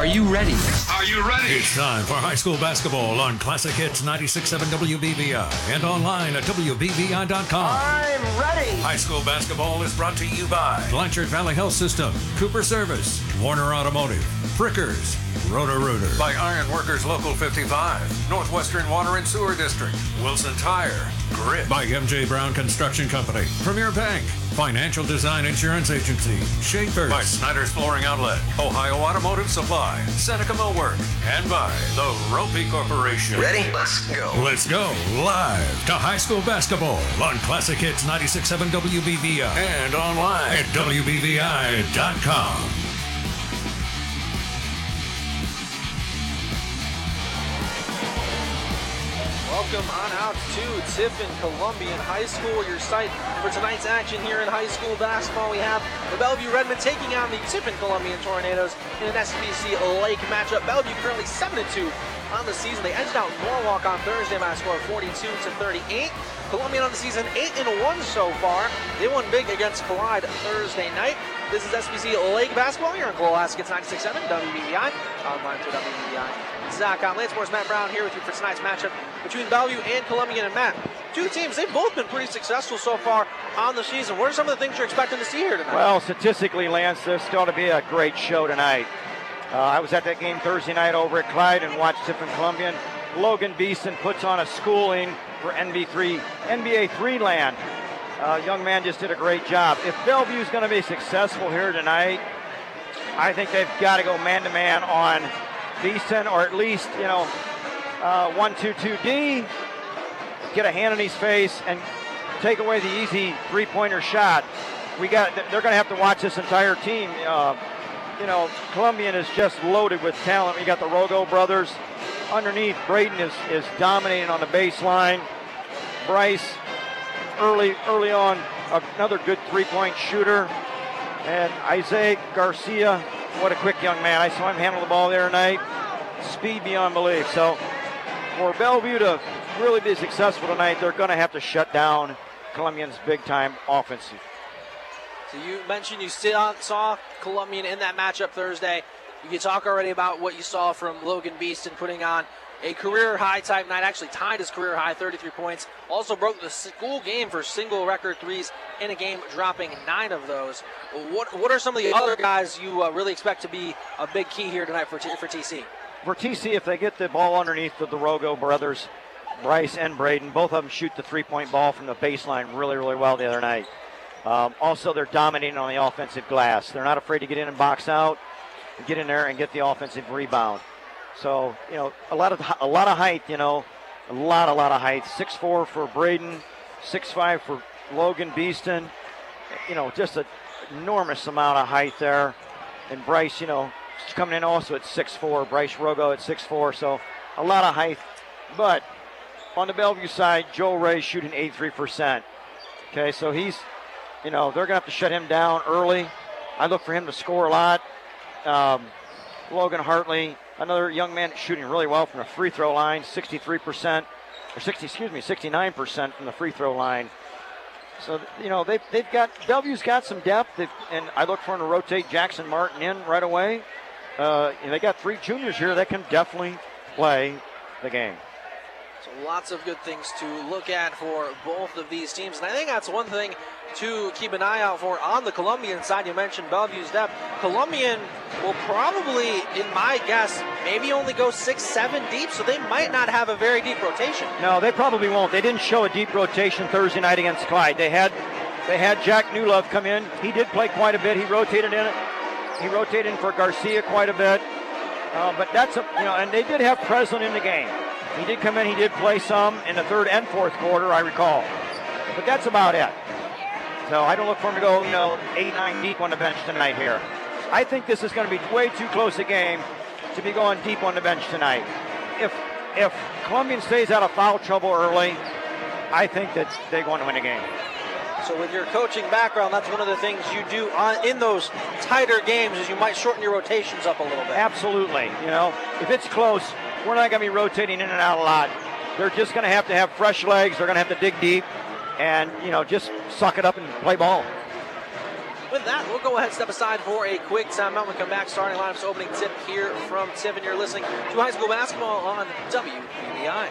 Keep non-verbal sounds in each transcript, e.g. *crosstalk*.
Are you ready? Are you ready? It's time for high school basketball on Classic Hits 96.7 WBVI and online at WBVI.com. I'm ready. High school basketball is brought to you by Blanchard Valley Health System, Cooper Service, Warner Automotive, Frickers, Roto Rooter, by Iron Workers Local 55, Northwestern Water and Sewer District, Wilson Tire, Grit, by MJ Brown Construction Company, Premier Bank, Financial Design Insurance Agency, Schaefer, by Snyder's Flooring Outlet, Ohio Automotive Supply, Seneca Millwork, and by the Roppe Corporation. Ready? Let's go. Let's go live to high school basketball on Classic Hits 96.7 WBVI and online at WBVI.com. Welcome on out to Tiffin Columbian High School, your site for tonight's action here in high school basketball. We have the Bellevue Redmen taking on the Tiffin Columbian Tornadoes in an SBC Lake matchup. Bellevue currently 7 2 on the season. They edged out Norwalk on Thursday by a score of 42 to 38. Columbian on the season 8 and 1 so far. They won big against Clyde Thursday night. This is SBC Lake Basketball. You're on Baskets 96.7 WBVI. Online to WBVI.com. Lance Morris, Matt Brown here with you for tonight's matchup between Bellevue and Columbian. And Matt, two teams, they've both been pretty successful so far on the season. What are some of the things you're expecting to see here tonight? Well, statistically, Lance, there's still to be a great show tonight. Uh, I was at that game Thursday night over at Clyde and watched Tiffin Columbian. Logan Beeson puts on a schooling for NB3, NBA 3 land. Uh, young man just did a great job. If Bellevue's going to be successful here tonight, I think they've got to go man to man on Beeson or at least, you know, uh, 1 2 2D, get a hand in his face, and take away the easy three pointer shot. We got, they're going to have to watch this entire team. Uh, you know, Columbian is just loaded with talent. We got the Rogo brothers. Underneath, Braden is, is dominating on the baseline. Bryce, early early on, another good three-point shooter. And Isaac Garcia, what a quick young man. I saw him handle the ball there tonight. Speed beyond belief. So for Bellevue to really be successful tonight, they're going to have to shut down Columbian's big-time offense. So you mentioned you saw Columbian in that matchup Thursday. You can talk already about what you saw from Logan Beeston putting on a career high type night, actually tied his career high, 33 points. Also broke the school game for single record threes in a game, dropping nine of those. What what are some of the other guys you uh, really expect to be a big key here tonight for, T- for TC? For TC, if they get the ball underneath the, Rogo brothers, Bryce and Braden, both of them shoot the three point ball from the baseline really, really well the other night. Um, also, they're dominating on the offensive glass. They're not afraid to get in and box out, get in there and get the offensive rebound. So you know, a lot of a lot of height. You know, a lot, a lot of height. Six four for Braden, six five for Logan Beeston. You know, just an enormous amount of height there. And Bryce, you know, coming in also at six four. Bryce Rogo at six four. So a lot of height. But on the Bellevue side, Joe Ray shooting 83%. Okay, so he's, you know, they're going to have to shut him down early. I look for him to score a lot. Um, Logan Hartley, another young man shooting really well from the free throw line, 63%, or 60, excuse me, 69% from the free throw line. So, you know, they've, they've got, Bellevue's got some depth, they've, and I look for them to rotate Jackson Martin in right away. Uh, they got three juniors here that can definitely play the game. Lots of good things to look at for both of these teams. And I think that's one thing to keep an eye out for on the Columbian side. You mentioned Bellevue's depth. Columbian will probably, in my guess, maybe only go six, seven deep, so they might not have a very deep rotation. No, they probably won't. They didn't show a deep rotation Thursday night against Clyde. They had they had Jack Newlove come in. He did play quite a bit. He rotated in it. He rotated in for Garcia quite a bit. Uh, but that's a you know, and they did have Preslin in the game. He did come in. He did play some in the third and fourth quarter, I recall. But that's about it. So I don't look for him to go, you know, eight, nine deep on the bench tonight here. I think this is going to be way too close a game to be going deep on the bench tonight. If if Columbian stays out of foul trouble early, I think that they're going to win a game. So with your coaching background, that's one of the things you do on, in those tighter games is you might shorten your rotations up a little bit. Absolutely. You know, if it's close, we're not going to be rotating in and out a lot. They're just going to have to have fresh legs. They're going to have to dig deep and, you know, just suck it up and play ball. with that, we'll go ahead and step aside for a quick timeout. We'll come back. Starting lineups opening tip here from Tiffin. You're listening to high school basketball on WBVI.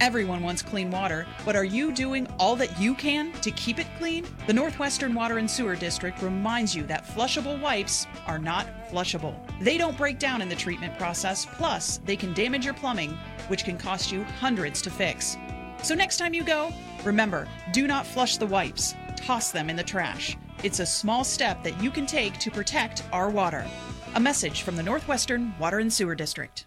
Everyone wants clean water, but are you doing all that you can to keep it clean? The Northwestern Water and Sewer District reminds you that flushable wipes are not flushable. They don't break down in the treatment process, plus, they can damage your plumbing, which can cost you hundreds to fix. So next time you go, remember do not flush the wipes, toss them in the trash. It's a small step that you can take to protect our water. A message from the Northwestern Water and Sewer District.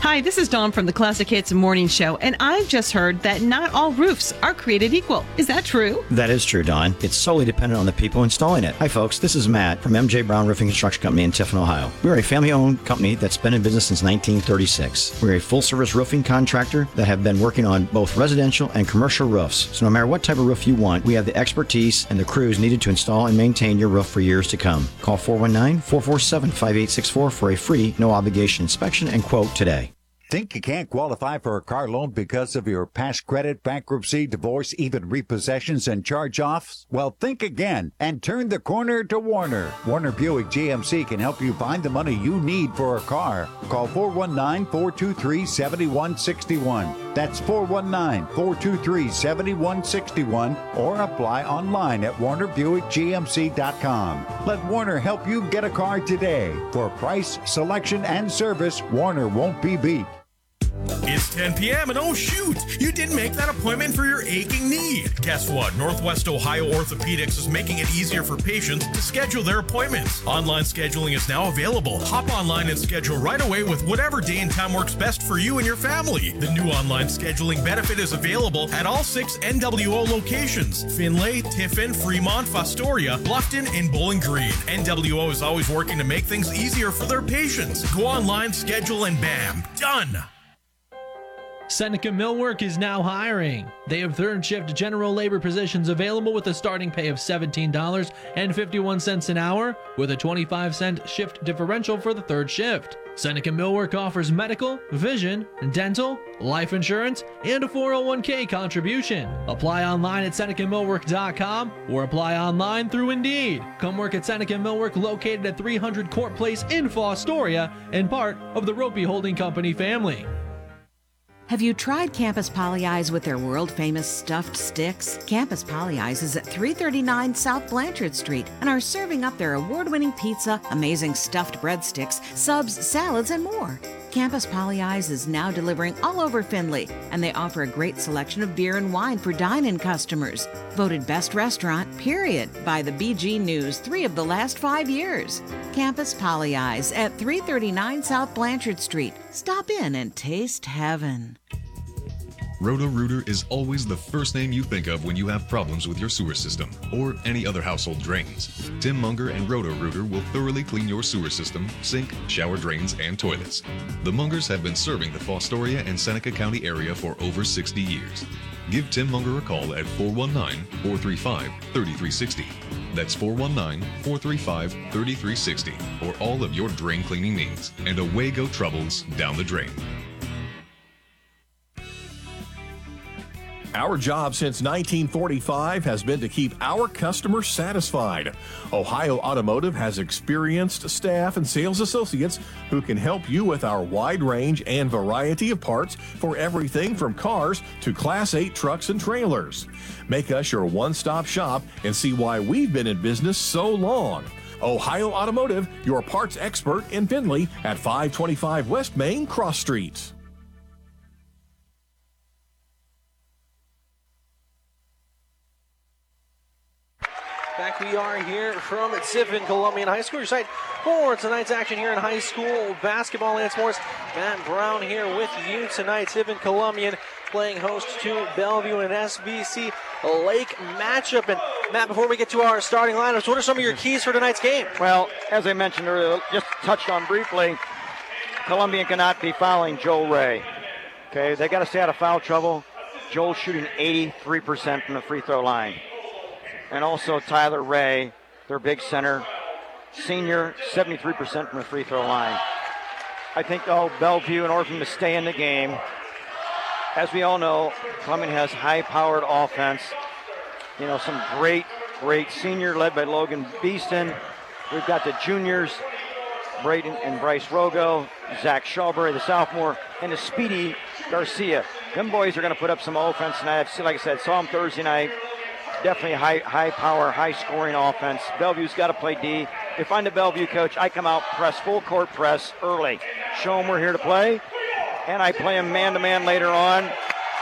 Hi, this is Dawn from the Classic Hits Morning Show, and I've just heard that not all roofs are created equal. Is that true? That is true, Dawn. It's solely dependent on the people installing it. Hi, folks. This is Matt from MJ Brown Roofing Construction Company in Tiffin, Ohio. We're a family owned company that's been in business since 1936. We're a full service roofing contractor that have been working on both residential and commercial roofs. So, no matter what type of roof you want, we have the expertise and the crews needed to install and maintain your roof for years to come. Call 419 447 5864 for a free, no obligation inspection and quote today. Think you can't qualify for a car loan because of your past credit, bankruptcy, divorce, even repossessions and charge offs? Well, think again and turn the corner to Warner. Warner Buick GMC can help you find the money you need for a car. Call 419 423 7161. That's 419 423 7161 or apply online at WarnerBuickGMC.com. Let Warner help you get a car today. For price, selection, and service, Warner won't be beat. It's 10 p.m. and oh shoot, you didn't make that appointment for your aching knee. Guess what? Northwest Ohio Orthopedics is making it easier for patients to schedule their appointments. Online scheduling is now available. Hop online and schedule right away with whatever day and time works best for you and your family. The new online scheduling benefit is available at all six NWO locations Findlay, Tiffin, Fremont, Fostoria, Bluffton, and Bowling Green. NWO is always working to make things easier for their patients. Go online, schedule, and bam, done. Seneca Millwork is now hiring. They have third shift general labor positions available with a starting pay of $17.51 an hour with a 25 cent shift differential for the third shift. Seneca Millwork offers medical, vision, dental, life insurance, and a 401k contribution. Apply online at SenecaMillwork.com or apply online through Indeed. Come work at Seneca Millwork located at 300 Court Place in Fostoria and part of the Roppe Holding Company family. Have you tried Campus Pollyeyes with their world famous stuffed sticks? Campus Pollyeyes is at 339 South Blanchard Street and are serving up their award winning pizza, amazing stuffed breadsticks, subs, salads, and more. Campus Pollyeyes is now delivering all over Findlay, and they offer a great selection of beer and wine for dine in customers. Voted best restaurant, period, by the BG News three of the last five years. Campus Pollyeyes at 339 South Blanchard Street. Stop in and taste heaven. Roto-Rooter is always the first name you think of when you have problems with your sewer system or any other household drains. Tim Munger and Roto-Rooter will thoroughly clean your sewer system, sink, shower drains, and toilets. The Mungers have been serving the Fostoria and Seneca County area for over 60 years. Give Tim Munger a call at 419-435-3360. That's 419-435-3360 for all of your drain cleaning needs. And away go troubles down the drain. Our job since 1945 has been to keep our customers satisfied. Ohio Automotive has experienced staff and sales associates who can help you with our wide range and variety of parts for everything from cars to Class 8 trucks and trailers. Make us your one stop shop and see why we've been in business so long. Ohio Automotive, your parts expert in Findlay at 525 West Main Cross Street. We are here from Tiffin Columbian High School. Your site for tonight's action here in high school basketball Lance sports. Matt Brown here with you tonight. Tiffin Columbian playing host to Bellevue and SBC Lake matchup. And Matt, before we get to our starting lineups, what are some of your keys for tonight's game? Well, as I mentioned earlier, just touched on briefly, Columbian cannot be fouling Joel Ray. Okay, they got to stay out of foul trouble. Joel's shooting 83% from the free throw line and also Tyler Ray, their big center, senior, 73% from the free throw line. I think, though, Bellevue, in order for them to stay in the game, as we all know, Columbian has high-powered offense. You know, some great, great senior led by Logan Beeston. We've got the juniors, Braden and Bryce Rogo, Zach Shawberry, the sophomore, and the speedy Garcia. Them boys are going to put up some offense tonight. Like I said, saw them Thursday night. Definitely high, high power, high scoring offense. Bellevue's got to play D. If I'm the Bellevue coach, I come out, press full court press early, show them we're here to play, and I play them man to man later on,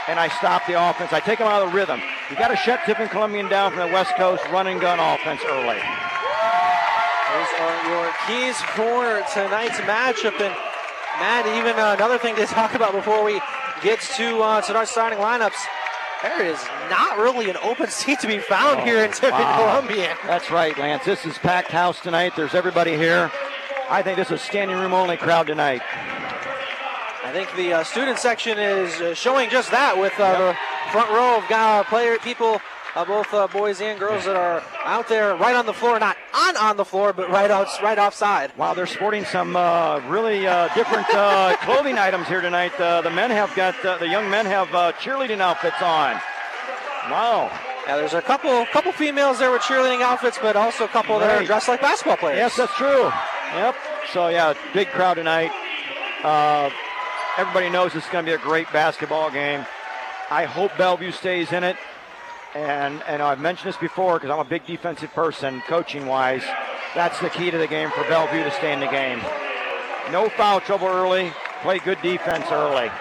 and I stop the offense. I take them out of the rhythm. You got to shut Tiffin Columbian down from the West Coast run and gun offense early. Those are your keys for tonight's matchup. And Matt, even uh, another thing to *laughs* talk about before we get to uh, to our starting lineups. There is not really an open seat to be found Oh, here in Tiffin, wow. Columbia. That's right, Lance. This is packed house tonight. There's everybody here. I think this is standing room only crowd tonight. I think the uh, student section is uh, showing just that with uh, the front row of uh, player people, uh, both uh, boys and girls that are out there right on the floor, not on on the floor, but right out right offside. Wow, they're sporting some uh, really uh, different uh, clothing items here tonight. Uh, the men have got uh, the young men have uh, cheerleading outfits on. Wow. Yeah, there's a couple couple females there with cheerleading outfits, but also a couple that are dressed like basketball players. Yes, that's true. Yep. So yeah, big crowd tonight. Uh, everybody knows it's going to be a great basketball game. I hope Bellevue stays in it. And and I've mentioned this before because I'm a big defensive person, coaching wise. That's the key to the game for Bellevue to stay in the game. No foul trouble early. Play good defense early.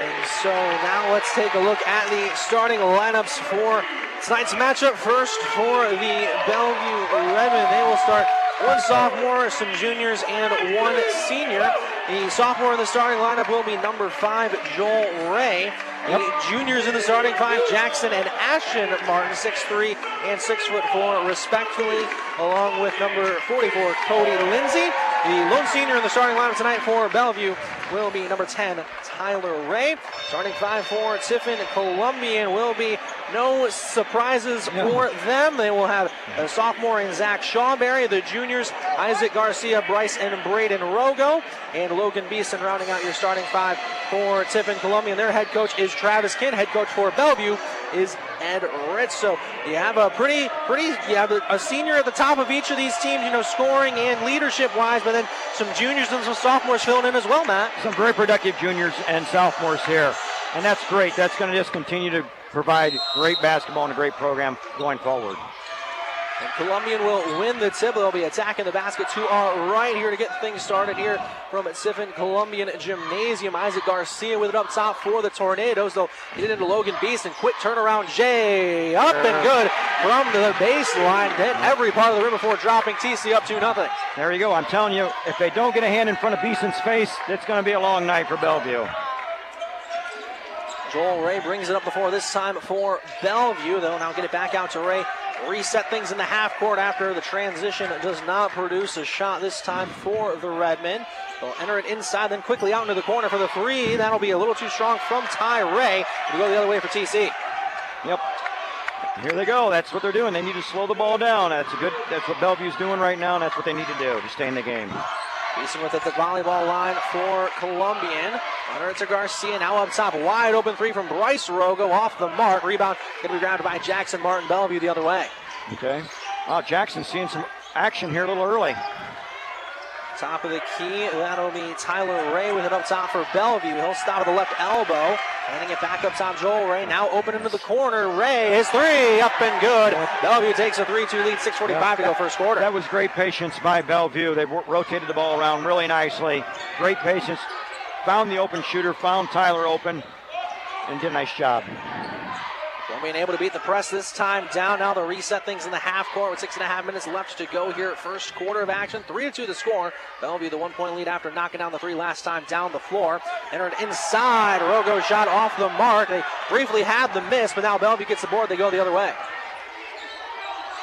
And so now let's take a look at the starting lineups for tonight's matchup. First for the Bellevue Redmen, they will start one sophomore, some juniors, and one senior. The sophomore in the starting lineup will be number five, Joel Ray. The juniors in the starting five, Jackson and Ashton Martin, 6'3 and 6'4 respectively, along with number 44, Cody Lindsay. The lone senior in the starting lineup tonight for Bellevue will be number 10, Tyler Ray. Starting five for Tiffin Columbian will be no surprises for them. They will have a sophomore in Zach Shawberry, the juniors Isaac Garcia, Bryce and Braden Rogo, and Logan Beeson rounding out your starting five for Tiffin Columbian. Their head coach is Travis Kinn. Head coach for Bellevue is Ed Ritz. So you have a pretty, pretty, you have a, senior at the top of each of these teams, you know, scoring and leadership wise, but then some juniors and some sophomores filling in as well, Matt. Some very productive juniors and sophomores here. And that's great. That's going to just continue to provide great basketball and a great program going forward. And Columbian will win the tip. They'll be attacking the basket to our right here to get things started here from Tiffin Columbian Gymnasium. Isaac Garcia with it up top for the Tornadoes. They'll get it into Logan Beeson. Quick turnaround. Jay up and good from the baseline. Hit every part of the rim before dropping TC up 2 nothing. There you go. I'm telling you, if they don't get a hand in front of Beeson's face, it's going to be a long night for Bellevue. Joel Ray brings it up the floor this time for Bellevue. They'll now get it back out to Ray. Reset things in the half court after the transition does not produce a shot this time for the Redmen. They'll enter it inside, then quickly out into the corner for the three. That'll be a little too strong from Ty Ray. We go the other way for TC. Yep. Here they go. That's what they're doing. They need to slow the ball down. That's a good. That's what Bellevue's doing right now, and that's what they need to do to stay in the game. Beeson with it, the volleyball line for Columbian. To Garcia, now up top. Wide open three from Bryce Rogo off the mark. Rebound going to be grabbed by Jackson Martin. Bellevue the other way. Okay. Oh, Jackson seeing some action here a little early. Top of the key, that'll be Tyler Ray with it up top for Bellevue. He'll stop at the left elbow. Handing it back up top, Joel Ray now open into the corner. Ray, his three, up and good. Bellevue takes a 3-2 lead, 6.45 to go first quarter. That was great patience by Bellevue. They ro- rotated the ball around really nicely. Great patience. Found the open shooter, found Tyler open, and did a nice job. Well, being able to beat the press this time down. Now they'll reset things in the half court with six and a half minutes left to go here. First quarter of action. Three to two the score. Bellevue the one point lead after knocking down the three last time down the floor. Entered inside. Rogo shot off the mark. They briefly had the miss, but now Bellevue gets the board. They go the other way.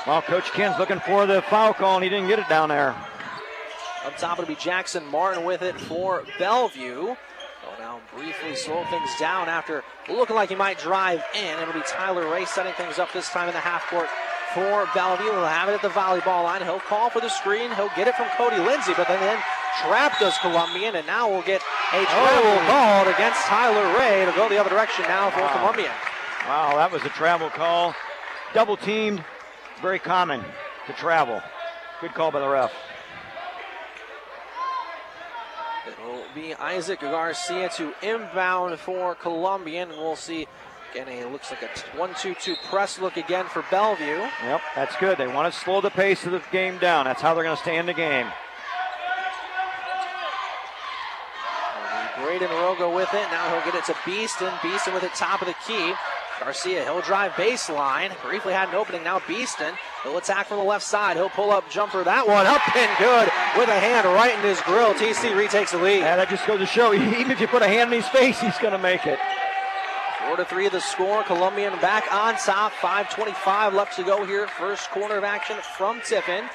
Well, Coach Ken's looking for the foul call, and he didn't get it down there. Up top, it'll be Jackson Martin with it for Bellevue. They'll now briefly slow things down after looking like he might drive in. It'll be Tyler Ray setting things up this time in the half court for Bellevue. He'll have it at the volleyball line. He'll call for the screen. He'll get it from Cody Lindsay, but then, then trap does Columbian, and now we'll get a oh. travel oh. called against Tyler Ray It'll go the other direction now for wow. Columbian. Wow, that was a travel call. Double teamed, very common to travel. Good call by the ref. It'll be Isaac Garcia to inbound for Columbian. and we'll see again. It looks like a one-two-two press look again for Bellevue. Yep, that's good. They want to slow the pace of the game down. That's how they're going to stay in the game. Braden Rogo with it. Now he'll get it to Beeston. Beeston with it top of the key. Garcia, he'll drive baseline. Briefly had an opening. Now Beeston. He'll attack from the left side. He'll pull up jumper. That one up and good with a hand right in his grill. TC retakes the lead. And that just goes to show *laughs* even if you put a hand in his face, he's going to make it. Four to three the score. Columbian back on top. 5:25 left to go here. First corner of action from Tiffin.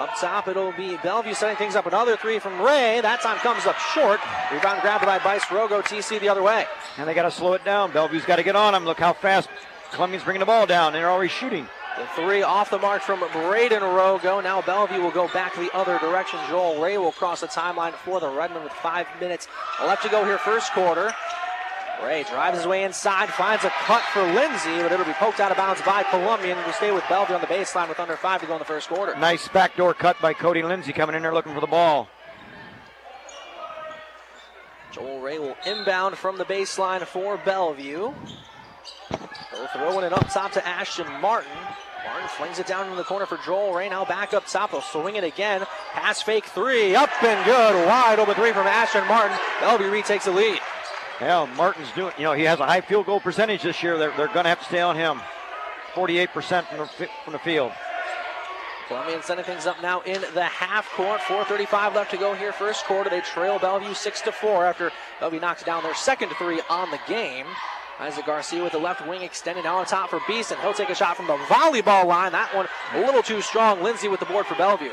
Up top, it'll be Bellevue setting things up. Another three from Ray. That time comes up short. Rebound grabbed by Bryce Rogo. TC the other way. And they got to slow it down. Bellevue's got to get on them. Look how fast Columbian's bringing the ball down. They're already shooting. The three off the mark from Braden Rogo. Now Bellevue will go back the other direction. Joel Ray will cross the timeline for the Redmen with five minutes left to go here, first quarter. Ray drives his way inside, finds a cut for Lindsay, but it'll be poked out of bounds by Columbian. We stay with Bellevue on the baseline with under five to go in the first quarter. Nice backdoor cut by Cody Lindsay coming in there looking for the ball. Joel Ray will inbound from the baseline for Bellevue. They're throwing it up top to Ashton Martin. Martin flings it down in the corner for Joel Ray. Now back up top. He'll swing it again. Pass fake three. Up and good. Wide open three from Ashton Martin. Bellevue retakes the lead. Yeah, Martin's doing, you know, he has a high field goal percentage this year. They're, they're going to have to stay on him. 48% from the, from the field. Columbian sending things up now in the half court. 4:35 left to go here, first quarter. They trail Bellevue six to four after Bellevue knocks down their second three on the game. Isaac Garcia with the left wing extended now on top for Beeson. He'll take a shot from the volleyball line. That one a little too strong. Lindsay with the board for Bellevue.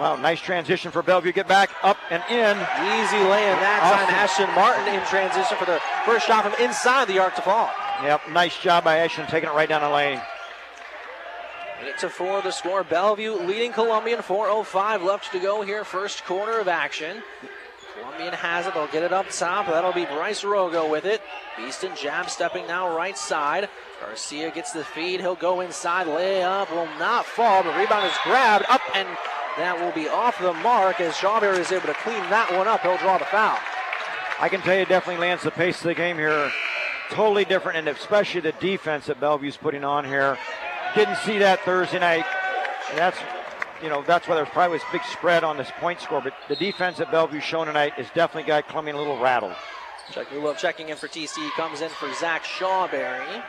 Wow, nice transition for Bellevue. Get back, up and in. Easy laying that awesome. time. Ashton Martin in transition for the first shot from inside the arc to fall. Yep, nice job by Ashton taking it right down the lane. Eight to four the score. Bellevue leading Columbian. 4.05 left to go here. First quarter of action. Columbian has it. They'll get it up top. That'll be Bryce Rogo with it. Beeston jab stepping now right side. Garcia gets the feed. He'll go inside. Layup will not fall. The rebound is grabbed up and that will be off the mark as Shawberry is able to clean that one up. He'll draw the foul. I can tell you definitely lands the pace of the game here. Totally different, and especially the defense that Bellevue's putting on here. Didn't see that Thursday night. And that's you know, that's why there's probably this big spread on this point score. But the defense that Bellevue's shown tonight is definitely got Columbian a little rattled. Jack Newlove checking in for TC. Comes in for Zach Shawberry.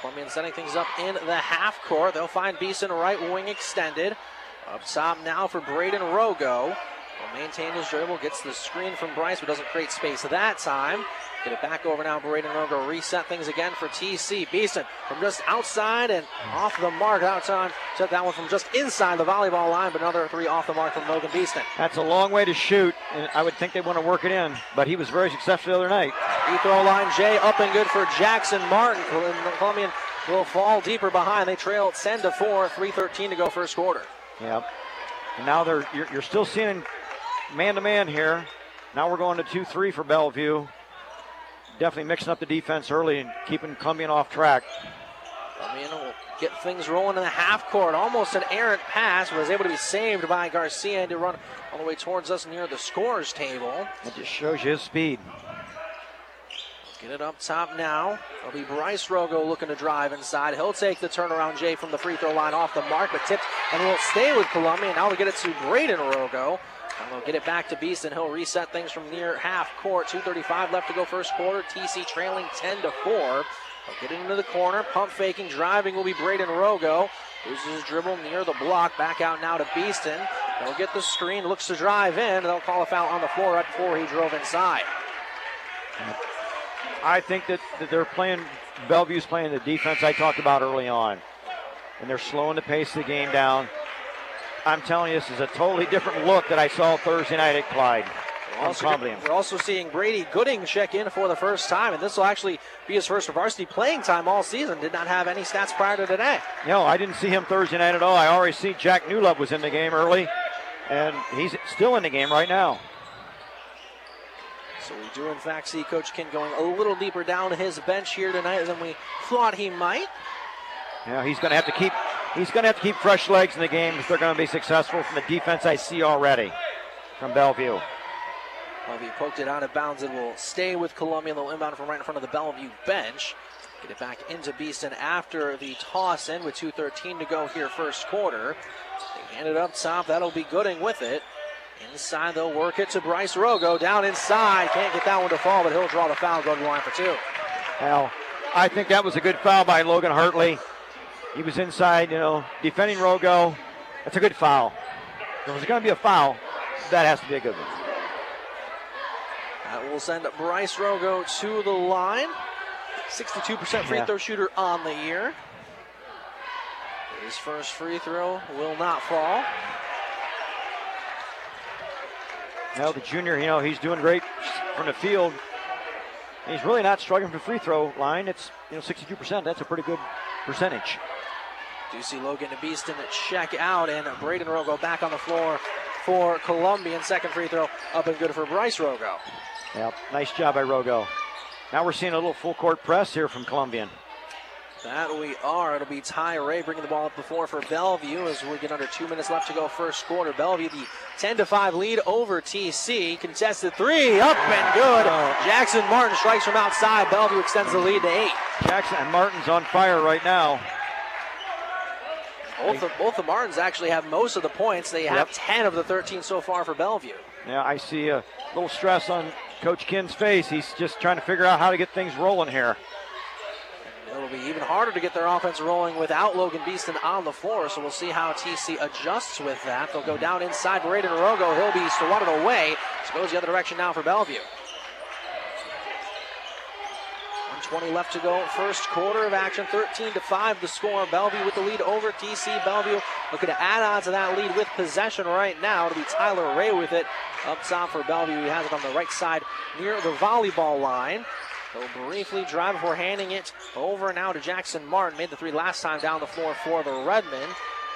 Columbian setting things up in the half court. They'll find Beeson right wing extended. Up top now for Braden Rogo. Will maintain his dribble, gets the screen from Bryce, but doesn't create space that time. Get it back over now. Braden Rogo reset things again for TC. Beeson from just outside and off the mark. That time took that one from just inside the volleyball line, but another three off the mark from Logan Beeston. That's a long way to shoot, and I would think they want to work it in, but he was very successful the other night. Free throw line, Jay up and good for Jackson Martin. Columbian will fall deeper behind. They trail 10 to 4, 3:13 to go first quarter. Yep. And now they're you're, you're still seeing man to man here. Now we're going to 2 3 for Bellevue. Definitely mixing up the defense early and keeping Columbian off track. Columbian will get things rolling in the half court. Almost an errant pass, was able to be saved by Garcia to run all the way towards us near the scores table. It just shows you his speed. Get it up top now. It'll be Bryce Rogo looking to drive inside. He'll take the turnaround Jay from the free throw line off the mark, but tipped and will stay with Columbia. Now we get it to Braden Rogo. And we'll get it back to Beeston. He'll reset things from near half court. 2.35 left to go first quarter. TC trailing 10 to 4. They'll get it into the corner. Pump faking, driving will be Braden Rogo. Loses his dribble near the block. Back out now to Beeston. They'll get the screen, looks to drive in. They'll call a foul on the floor right before he drove inside. I think that, that they're playing, Bellevue's playing the defense I talked about early on. And they're slowing the pace of the game down. I'm telling you, this is a totally different look that I saw Thursday night at Clyde. We're also, we're also, seeing Brady Gooding check in for the first time, and this will actually be his first varsity playing time all season. Did not have any stats prior to today. No, I didn't see him Thursday night at all. I already see Jack Newlove was in the game early. And he's still in the game right now. So we do, in fact, see Coach Kent going a little deeper down his bench here tonight than we thought he might. Yeah, he's going to have to keep he's going to have to keep fresh legs in the game if they're going to be successful from the defense I see already from Bellevue. Bellevue poked it out of bounds. It will stay with Columbia. They'll inbound from right in front of the Bellevue bench. Get it back into Beeston after the toss in with 2.13 to go here, first quarter. They hand it up top. That'll be Gooding with it. Inside, they'll work it to Bryce Rogo. Down inside. Can't get that one to fall, but he'll draw the foul, go to the line for two. Well, I think that was a good foul by Logan Hartley. He was inside, you know, defending Rogo. That's a good foul. If there's going to be a foul, that has to be a good one. That will send Bryce Rogo to the line. 62% free Yeah. throw shooter on the year. His first free throw will not fall. Now the junior, you know, he's doing great from the field. He's really not struggling for the free throw line. It's you know 62%. That's a pretty good percentage. Do see Logan and Beeston check out and Braden Rogo back on the floor for Columbian. Second free throw up and good for Bryce Rogo. Yep, nice job by Rogo. Now we're seeing a little full court press here from Columbian. That we are. It'll be Ty Ray bringing the ball up the floor for Bellevue as we get under two minutes left to go first quarter. Bellevue the 10 to 5 lead over TC. Contested three up and good. Jackson Martin strikes from outside. Bellevue extends the lead to eight. Jackson and Martin's on fire right now. Both of, both the Martins actually have most of the points. They have 10 of the 13 so far for Bellevue. Yeah, I see a little stress on Coach Kim's face. He's just trying to figure out how to get things rolling here. It'll be even harder to get their offense rolling without Logan Beeston on the floor, so we'll see how TC adjusts with that. They'll go down inside Braden Rogo. He'll be swatted away. So goes the other direction now for Bellevue. 120 left to go. First quarter of action. 13 to 5 the score. Bellevue with the lead over TC. Bellevue looking to add on to that lead with possession right now. It'll be Tyler Ray with it up top for Bellevue. He has it on the right side near the volleyball line. He'll briefly drive before handing it over now to Jackson Martin. Made the three last time down the floor for the Redmen.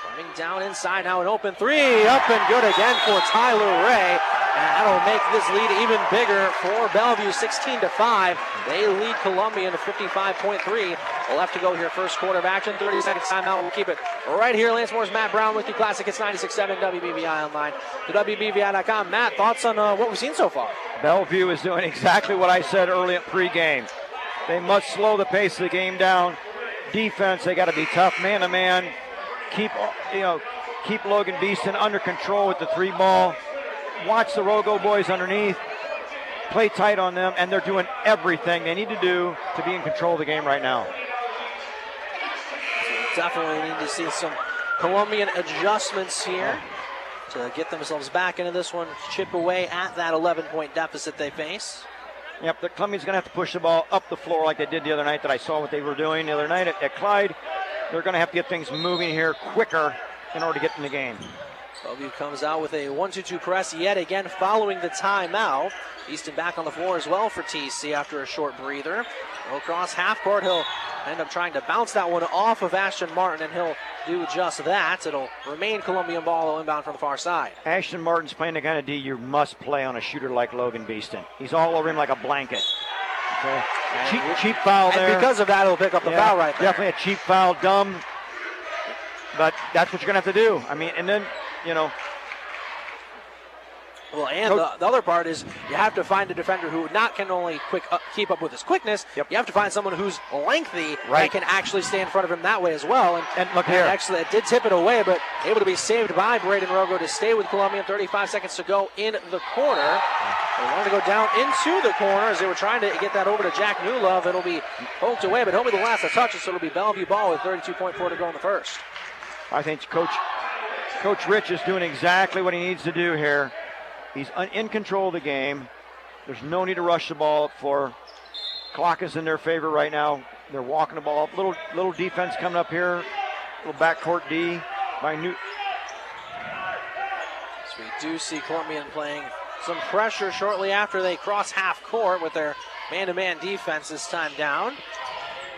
Running down inside now an open three. Up and good again for Tyler Ray. And that'll make this lead even bigger for Bellevue, 16 to 5. They lead Columbia to 55.3. We'll have to go here, first quarter of action. 30 seconds timeout. We'll keep it right here. Lance Morris Matt Brown with you. Classic. It's 96.7 WBVI online. To WBVI.com. Matt, thoughts on uh, what we've seen so far? Bellevue is doing exactly what I said early at pregame. They must slow the pace of the game down. Defense, they got to be tough, man to man. Keep you know, keep Logan Beeston under control with the three ball. Watch the Rogo boys underneath. Play tight on them, and they're doing everything they need to do to be in control of the game right now. Definitely need to see some Columbian adjustments here to get themselves back into this one, chip away at that 11 point deficit they face. Yep, the Columbians going to have to push the ball up the floor like they did the other night that I saw what they were doing the other night at, at Clyde. They're going to have to get things moving here quicker in order to get in the game. Bellevue comes out with a 1 2 2 press yet again following the timeout. Easton back on the floor as well for TC after a short breather. He'll cross half court. He'll end up trying to bounce that one off of Ashton Martin, and he'll do just that. It'll remain Columbian ball inbound from the far side. Ashton Martin's playing the kind of D you must play on a shooter like Logan Beeston. He's all over him like a blanket. Okay. Cheap, cheap foul And because of that, he'll pick up the Yeah, foul right there. Definitely a cheap foul, dumb. But that's what you're going to have to do. I mean, and then, you know, Well, and the, the other part is you have to find a defender who not can only quick uh, keep up with his quickness. You have to find someone who's lengthy that Right. can actually stay in front of him that way as well. And, and look here. actually, it did tip it away, but able to be saved by Braden Rogo to stay with Columbia. 35 seconds to go in the corner. They wanted to go down into the corner as they were trying to get that over to Jack Newlove. It'll be poked away, but he'll be the last to touch it, so it'll be Bellevue ball with 32.4 to go in the first. I think Coach Coach Rich is doing exactly what he needs to do here. He's in control of the game. There's no need to rush the ball for. Clock is in their favor right now. They're walking the ball up. Little little defense coming up here. Little backcourt D by New. So we do see Columbian playing some pressure shortly after they cross half court with their man-to-man defense this time down.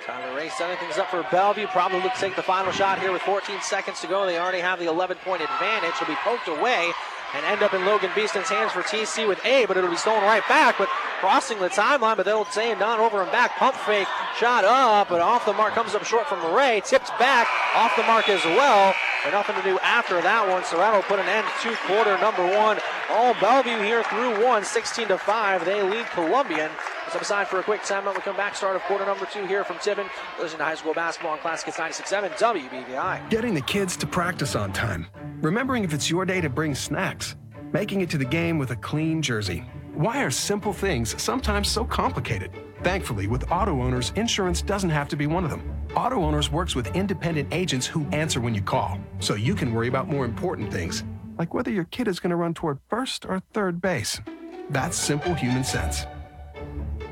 Tyler Ray setting things up for Bellevue. Probably to take the final shot here with 14 seconds to go. They already have the 11-point advantage. Will be poked away, and end up in Logan Beeston's hands for TC with A, but it'll be stolen right back. But crossing the timeline, but they'll say and done over and back. Pump fake, shot up, but off the mark comes up short from Ray. Tips back, off the mark as well. And nothing to do after that one. So that'll put an end to quarter number one. All Bellevue here through one, 16 to 5. They lead Columbian. Step aside for a quick timeout. We come back, start of quarter number two here from Tiffin. Listen to high school basketball on Classic 96.7 WBVI. Getting the kids to practice on time. Remembering if it's your day to bring snacks. Making it to the game with a clean jersey. Why are simple things sometimes so complicated? Thankfully, with auto owners, insurance doesn't have to be one of them. Auto Owners works with independent agents who answer when you call, so you can worry about more important things, like whether your kid is going to run toward first or third base. That's simple human sense.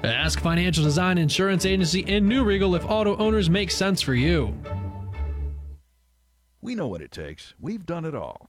Ask Financial Design Insurance Agency in New Riegel if auto owners make sense for you. We know what it takes. We've done it all.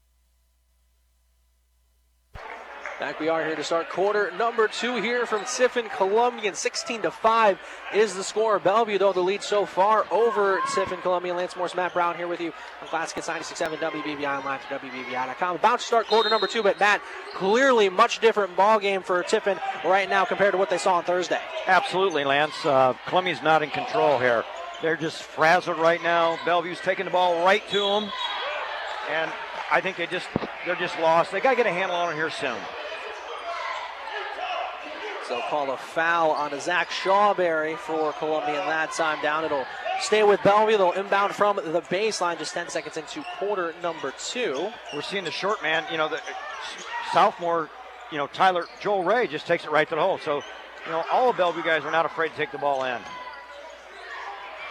Back we are here to start quarter number two here from Tiffin Columbian. 16 to 5 is the score. Bellevue, though, the lead so far over Tiffin Columbian. Lance Morris, Matt Brown here with you on Classic 96.7 WBVI online for WBVI.com. About to start quarter number two, but Matt, clearly much different ball game for Tiffin right now compared to what they saw on Thursday. Absolutely, Lance. Uh, not in control here. They're just frazzled right now. Bellevue's taking the ball right to them, and I think they just they're just lost. They got to get a handle on it here soon. They'll call a foul on Zach Shawberry for Columbian that time down. It'll stay with Bellevue. They'll inbound from the baseline just 10 seconds into quarter number two. We're seeing the short man, you know, the sophomore, you know, Tyler Joel Ray just takes it right to the hole. So, you know, all of Bellevue guys are not afraid to take the ball in.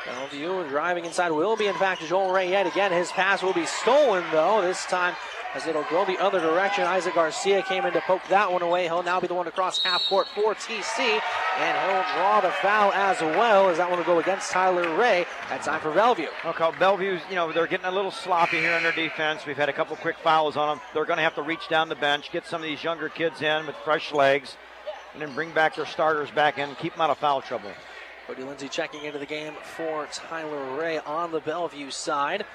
Bellevue driving inside will be, in fact, Joel Ray yet again. His pass will be stolen, though. This time as it'll go the other direction. Isaac Garcia came in to poke that one away. He'll now be the one to cross half court for TC, and he'll draw the foul as well as that one will go against Tyler Ray. At time for Bellevue. Okay, Bellevue's, you know, they're getting a little sloppy here in their defense. We've had a couple quick fouls on them. They're going to have to reach down the bench, get some of these younger kids in with fresh legs, and then bring back their starters back in, keep them out of foul trouble. Cody Lindsay checking into the game for Tyler Ray on the Bellevue side.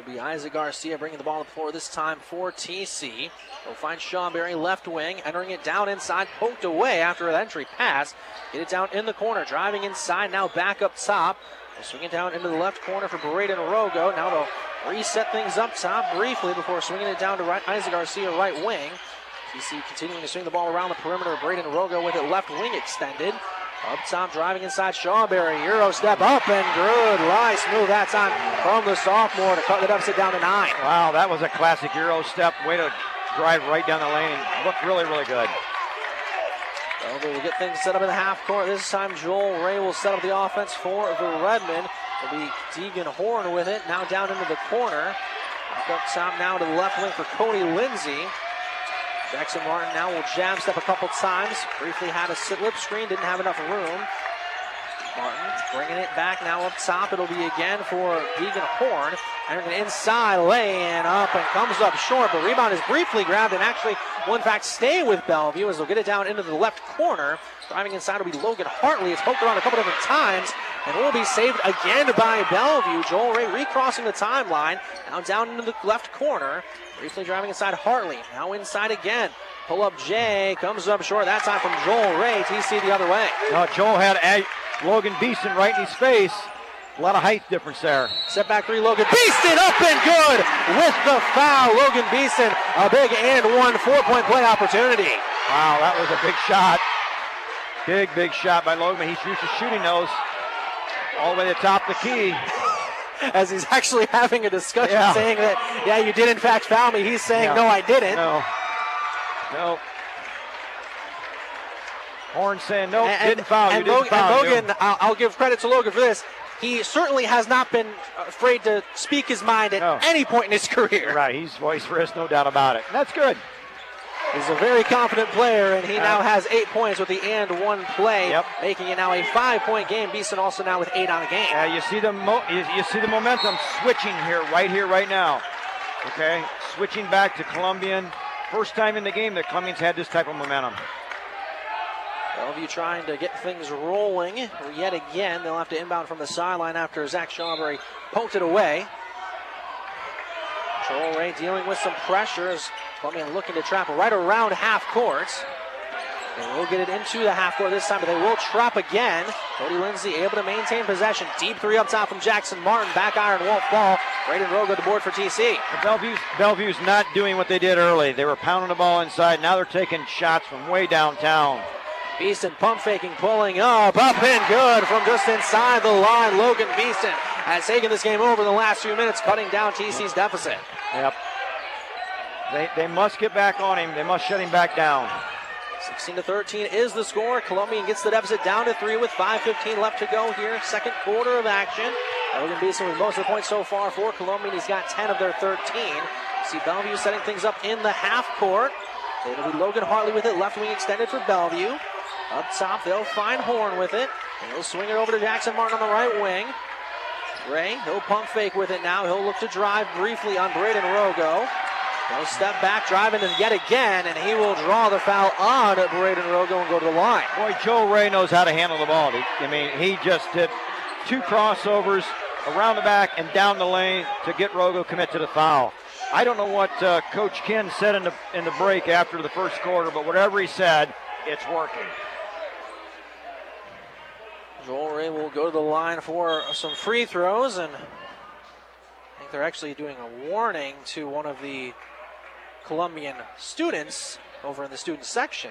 It'll be Isaac Garcia bringing the ball to the floor this time for TC. They'll find Shawberry left wing, entering it down inside, poked away after an entry pass. Get it down in the corner, driving inside, now back up top. They'll swing it down into the left corner for Braden Rogo. Now they'll reset things up top briefly before swinging it down to right, Isaac Garcia right wing. TC continuing to swing the ball around the perimeter. Braden Rogo with it left wing extended. Up top, driving inside Shawberry. Euro step up and good. Nice move that time from the sophomore to cut the deficit down to nine. Wow, that was a classic Euro step. Way to drive right down the lane. Looked really, really good. Will get things set up in the half court. This time, Joel Ray will set up the offense for the Redmen. It'll be Deegan Horn with it. Now down into the corner. Up top now to the left wing for Cody Lindsay. Jackson Martin now will jam step a couple times. Briefly had a sit lip screen, didn't have enough room. Martin bringing it back now up top. It'll be again for Deegan Horn. Entering inside, laying up and comes up short, but rebound is briefly grabbed and actually will in fact stay with Bellevue as they'll get it down into the left corner. Driving inside will be Logan Hartley. It's poked around a couple different times and will be saved again by Bellevue. Joel Ray recrossing the timeline. Now down into the left corner. Briefly driving inside Hartley. Now inside again. Pull up Jay. Comes up short. That time from Joel Ray. TC the other way. Uh, Joel had a- Logan Beeson right in his face. A lot of height difference there. Step back three, Logan Beeson up and good with the foul. Logan Beeson, a big and one four point play opportunity. Wow, that was a big shot. Big, big shot by Logan. He's used to shooting those all the way to the top of the key. *laughs* As he's actually having a discussion Yeah. saying that, yeah, you did in fact foul me. He's saying, Yeah. no, I didn't. No. No. Horn saying, nope, And, didn't foul you, and didn't Logan, foul and you. Logan I'll, I'll give credit to Logan for this. He certainly has not been afraid to speak his mind at any point in his career. Right, he's voice first, no doubt about it. And that's good. He's a very confident player, and he now has eight points with the and one play, Yep. making it now a five-point game. Beeson also now with eight on the game. Yeah, you see the mo- you, you see the momentum switching here, right here, right now. Okay, switching back to Columbian. First time in the game that Columbian's had this type of momentum. Bellevue trying to get things rolling yet again. They'll have to inbound from the sideline after Zach Shawberry poked it away. Joel Ray dealing with some pressure as Columbian looking to trap right around half court. They will get it into the half court this time, but they will trap again. Cody Lindsay able to maintain possession. Deep three up top from Jackson Martin. Back iron Wolf ball. Braden Rogo the board for TC. Bellevue's, Bellevue's not doing what they did early. They were pounding the ball inside. Now they're taking shots from way downtown. Beeston pump faking, pulling up, up and good from just inside the line. Logan Beeston has taken this game over the last few minutes, cutting down TC's deficit. Yep. They, they must get back on him. They must shut him back down. 16 to 13 is the score. Columbian gets the deficit down to three with 5:15 left to go here. Second quarter of action. Logan Beeson with most of the points so far for Columbian. He's got 10 of their 13. See Bellevue setting things up in the half court. It'll be Logan Hartley with it, left wing extended for Bellevue. Up top, they'll find Horn with it. And he'll swing it over to Jackson Martin on the right wing. Ray, he'll pump fake with it now. He'll look to drive briefly on Braden Rogo. He'll step back, driving him yet again, and he will draw the foul on Braden Rogo and go to the line. Boy, Joe Ray knows how to handle the ball. I mean, he just did two crossovers around the back and down the lane to get Rogo commit to the foul. I don't know what uh, Coach Ken said in the in the break after the first quarter, but whatever he said, it's working. Joel Ray will go to the line for some free throws, and I think they're actually doing a warning to one of the Columbian students over in the student section.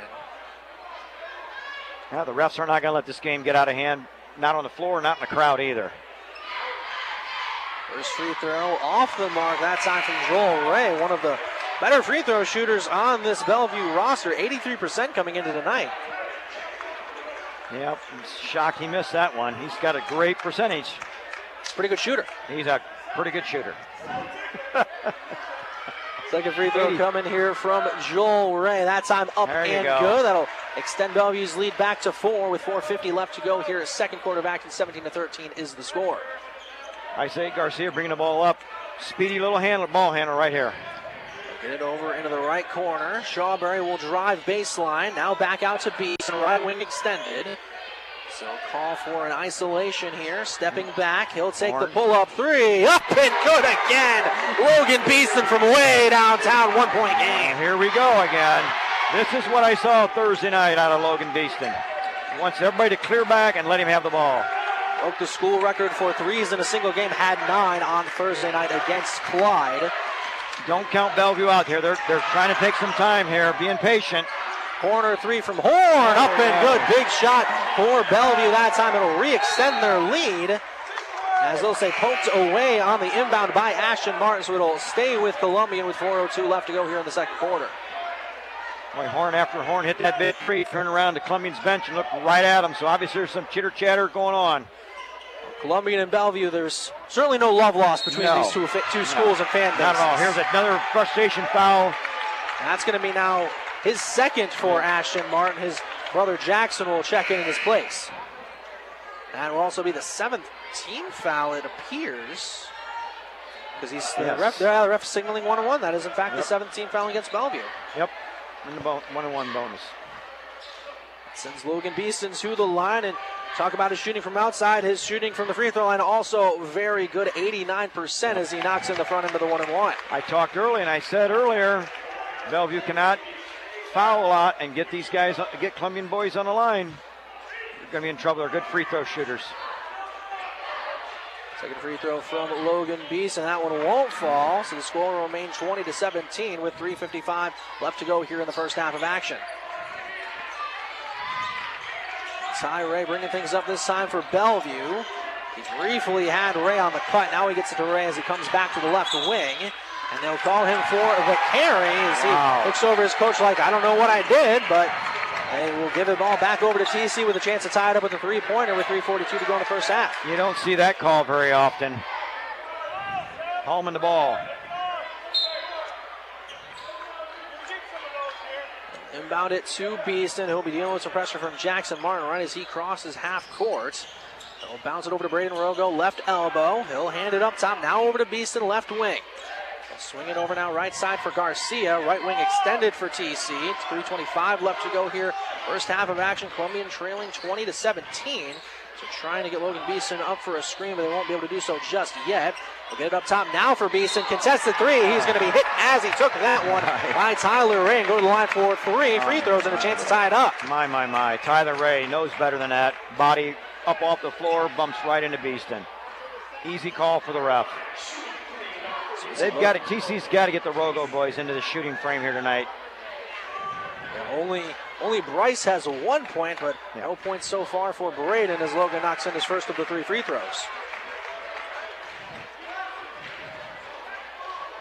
Yeah, the refs are not going to let this game get out of hand, not on the floor, not in the crowd either. First free throw off the mark, that time from Joel Ray, one of the better free throw shooters on this Bellevue roster, 83% coming into tonight. Yep, shocked he missed that one. He's got a great percentage. He's a pretty good shooter. He's a pretty good shooter. *laughs* Second free throw coming here from Joel Ray. That time up and go. good. That'll extend Bellevue's lead back to four with 4.50 left to go here. Second quarter of action, 17 to 13 is the score. I say Garcia bringing the ball up. Speedy little handler, ball handler right here. Get it over into the right corner. Shawberry will drive baseline. Now back out to Beeston right wing extended. So call for an isolation here. Stepping back, he'll take the pull up three. Up and good again. Logan Beeson from way downtown. One point game. Here we go again. This is what I saw Thursday night out of Logan Beeston. He wants everybody to clear back and let him have the ball. Broke the school record for threes in a single game. Had nine on Thursday night against Clyde. Don't count Bellevue out here. They're, they're trying to take some time here, being patient. Corner three from Horn. Up and good. Big shot for Bellevue. That time it'll re-extend their lead. As they'll say, poked away on the inbound by Ashton Martin, so it'll stay with Columbian with 4.02 left to go here in the second quarter. Boy, Horn after Horn hit that big free, turned around to Columbian's bench and looked right at him. So obviously there's some chitter chatter going on. Columbian and Bellevue, there's certainly no love lost between No. these two, two No. schools and fan bases. Not at all. Here's another frustration foul. That's going to be now his second for Ashton Martin. His brother Jackson will check in in his place. That will also be the seventh team foul, it appears. Because he's the Yes. ref, the ref signaling one and one. That is, in fact, the Yep. seventh team foul against Bellevue. Yep. In the one and one bonus. Sends Logan Beeston to the line and talk about his shooting from outside. His shooting from the free throw line also very good, 89% as he knocks in the front end of the one and one. I talked early and I said earlier, Bellevue cannot foul a lot and get these guys, get Columbian boys on the line. They're going to be in trouble. They're good free throw shooters. Second free throw from Logan Beeson. That one won't fall, so the score will remain 20 to 17 with 3:55 left to go here in the first half of action. Ty Ray bringing things up this time for Bellevue. He briefly had Ray on the cut. Now he gets it to Ray as he comes back to the left wing. And they'll call him for the carry as he Wow. looks over his coach like, I don't know what I did, but they will give the ball back over to TC with a chance to tie it up with a three pointer with 3.42 to go in the first half. You don't see that call very often. In the ball. Inbound it to Beeston. He'll be dealing with some pressure from Jackson Martin right as he crosses half court. He'll bounce it over to Braden Rogo, left elbow. He'll hand it up top. Now over to Beeston, left wing. He'll swing it over now, right side for Garcia. Right wing extended for TC. It's 3.25 left to go here. First half of action. Columbian trailing 20 to 17. So trying to get Logan Beeson up for a screen, but they won't be able to do so just yet. We'll get it up top now for Beeson. Contested three. He's going to be hit as he took that one by Tyler Ray and go to the line for three uh, free throws and a chance to tie it up. My, my, my. Tyler Ray knows better than that. Body up off the floor, bumps right into Beeston. Easy call for the ref. They've got it. TC's got to get the Rogo boys into the shooting frame here tonight. Only only Bryce has one point, but no points so far for Braden as Logan knocks in his first of the three free throws.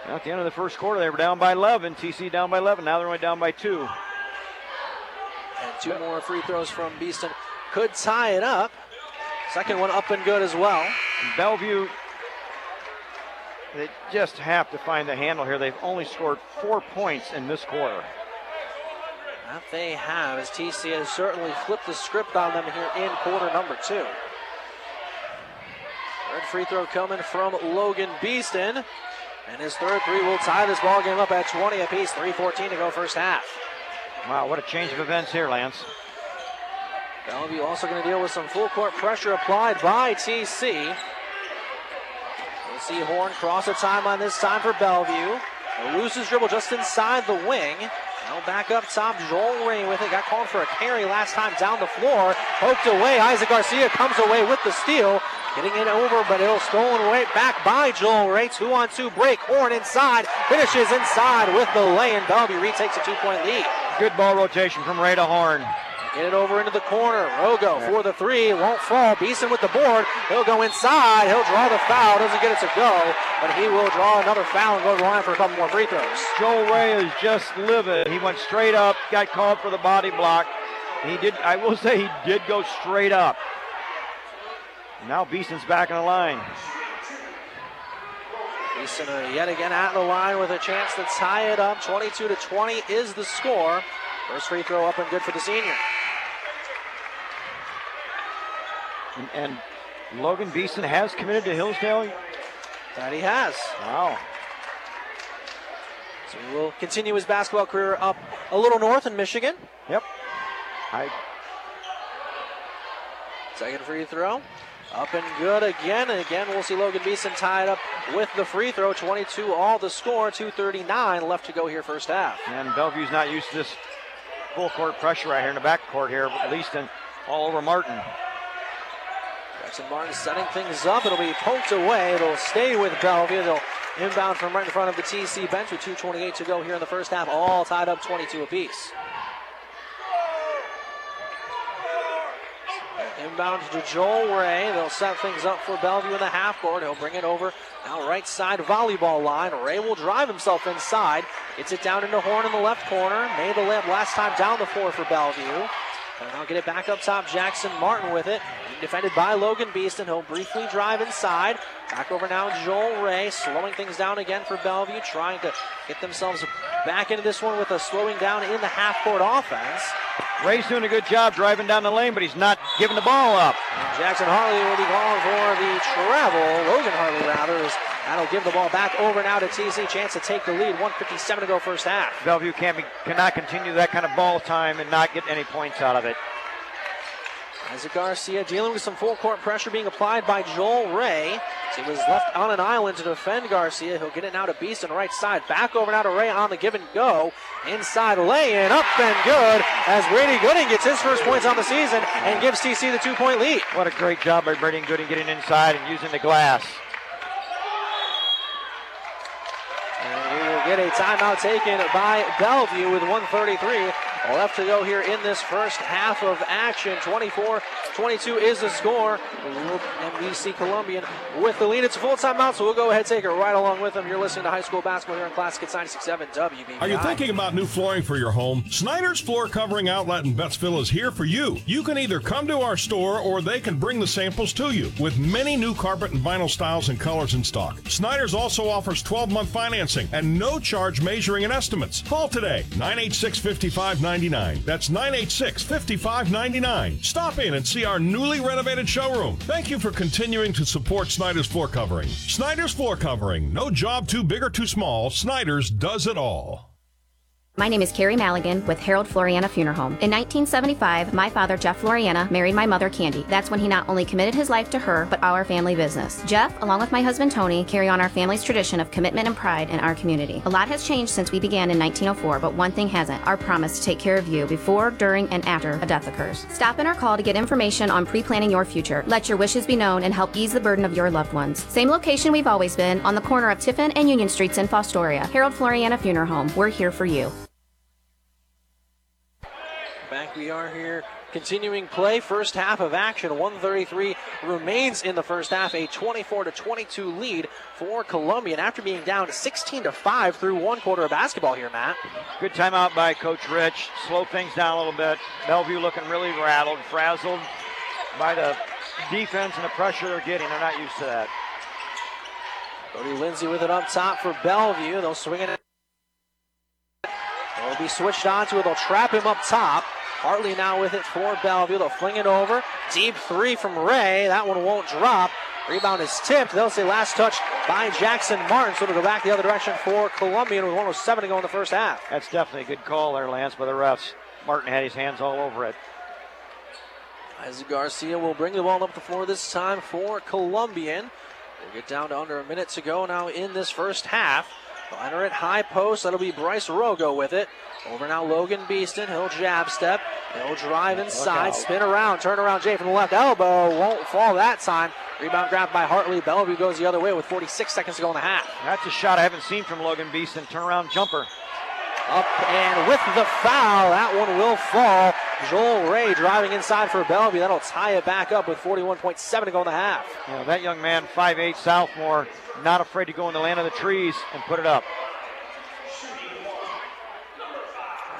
At the end of the first quarter, they were down by 11. TC down by 11. Now they're only down by two. And two more free throws from Beeston could tie it up. Second one up and good as well. Bellevue, they just have to find the handle here. They've only scored four points in this quarter. That they have, as TC has certainly flipped the script on them here in quarter number two. Third free throw coming from Logan Beeston. And his third three will tie this ball game up at 20 apiece. 3.14 to go first half. Wow, what a change of events here, Lance. Bellevue also going to deal with some full court pressure applied by TC. We'll see Horn cross a timeline this time for Bellevue. Loses dribble just inside the wing. Back up top, Ray with it. Got called for a carry last time down the floor. Poked away. Isaac Garcia comes away with the steal. Getting it over, but it'll stolen away back by Joel Ray. Two on two break. Horn inside. Finishes inside with the lay, and Bellevue retakes a two point lead. Good ball rotation from Ray to Horn. Get it over into the corner. Rogo for the three. Won't fall. Beeson with the board. He'll go inside. He'll draw the foul. Doesn't get it to go, but he will draw another foul and go to the line for a couple more free throws. Joel Ray is just livid. He went straight up, got called for the body block. He did, I will say, he did go straight up. Now Beeson's back in the line. Beeson uh, yet again at the line with a chance to tie it up. 22 to 20 is the score. First free throw up and good for the senior. And, and Logan Beeson has committed to Hillsdale. That he has. Wow. So he will continue his basketball career up a little north in Michigan. Yep. I. Second free throw. Up and good again. And again, we'll see Logan Beeson tied up with the free throw. 22 all the score. 2.39 left to go here first half. And Bellevue's not used to this full court pressure right here in the back court here, at least in all over Martin. Jackson Martin setting things up. It'll be poked away. It'll stay with Bellevue. They'll inbound from right in front of the TC bench with 2.28 to go here in the first half. All tied up 22 apiece. Inbound to Joel Ray. They'll set things up for Bellevue in the half court. He'll bring it over now right side volleyball line. Ray will drive himself inside. Gets it down into Horn in the left corner. Made the layup last time down the floor for Bellevue. And now get it back up top. Jackson Martin with it. Defended by Logan Beeston. He'll briefly drive inside. Back over now, Joel Ray. Slowing things down again for Bellevue. Trying to get themselves back into this one with a slowing down in the half court offense. Ray's doing a good job driving down the lane, but he's not giving the ball up. And Jackson Hartley will be calling for the travel. Logan Hartley, rather, is that'll give the ball back over now to TC. Chance to take the lead. 157 to go first half. Bellevue can't be, cannot continue that kind of ball time and not get any points out of it. Isaac Garcia dealing with some full court pressure being applied by Joel Ray. He was left on an island to defend Garcia. He'll get it now to Beeston right side. Back over now to Ray on the give and go. Inside lay in, up and good as Brady Gooding gets his first points on the season and gives TC the two point lead. What a great job by Brady Gooding getting inside and using the glass. And we will get a timeout taken by Bellevue with 133 left to go here in this first half of action. 24 22 is the score. NBC Columbian with the lead. It's a full timeout, so we'll go ahead and take it right along with them. You're listening to high school basketball here on Classic Hits 96.7 WBVI. Are you thinking about new flooring for your home? Snyder's Floor Covering Outlet in Bettsville is here for you. You can either come to our store or they can bring the samples to you with many new carpet and vinyl styles and colors in stock. Snyder's also offers 12 month financing and no charge measuring and estimates. Call today 986 5599. That's 986 5599. Stop in and see our newly renovated showroom. Thank you for continuing to support Snyder's Floor Covering. Snyder's Floor Covering. No job too big or too small. Snyder's does it all. My name is Carrie Maligan with Harold Floriana Funeral Home. In 1975, my father, Jeff Floriana, married my mother, Candy. That's when he not only committed his life to her, but our family business. Jeff, along with my husband, Tony, carry on our family's tradition of commitment and pride in our community. A lot has changed since we began in 1904, but one thing hasn't our promise to take care of you before, during, and after a death occurs. Stop in or call to get information on pre planning your future. Let your wishes be known and help ease the burden of your loved ones. Same location we've always been, on the corner of Tiffin and Union Streets in Fostoria. Harold Floriana Funeral Home. We're here for you. Back we are here, continuing play. First half of action. 133 remains in the first half. A 24 to 22 lead for Columbian after being down 16 to 5 through one quarter of basketball here, Matt. Good timeout by Coach Rich. Slow things down a little bit. Bellevue looking really rattled, frazzled by the defense and the pressure they're getting. They're not used to that. Cody Lindsay with it up top for Bellevue. They'll swing it. They'll be switched onto it. They'll trap him up top. Hartley now with it for Bellevue. They'll fling it over. Deep three from Ray. That one won't drop. Rebound is tipped. They'll say last touch by Jackson Martin. So it'll go back the other direction for Columbian with 107 to go in the first half. That's definitely a good call there, Lance, by the refs. Martin had his hands all over it. Isaac Garcia will bring the ball up the floor this time for Columbian. We'll get down to under a minute to go now in this first half. Liner at high post. That'll be Bryce Rogo with it. Over now, Logan Beeston. He'll jab step. He'll drive inside, spin around, turn around. Jay from the left elbow. Won't fall that time. Rebound grabbed by Hartley. Bellevue goes the other way with 46 seconds to go in the half. That's a shot I haven't seen from Logan Beeston. Turnaround jumper. Up and with the foul. That one will fall. Joel Ray driving inside for Bellevue. That'll tie it back up with 41.7 to go in the half. Yeah, that young man, 5'8 sophomore, not afraid to go in the land of the trees and put it up.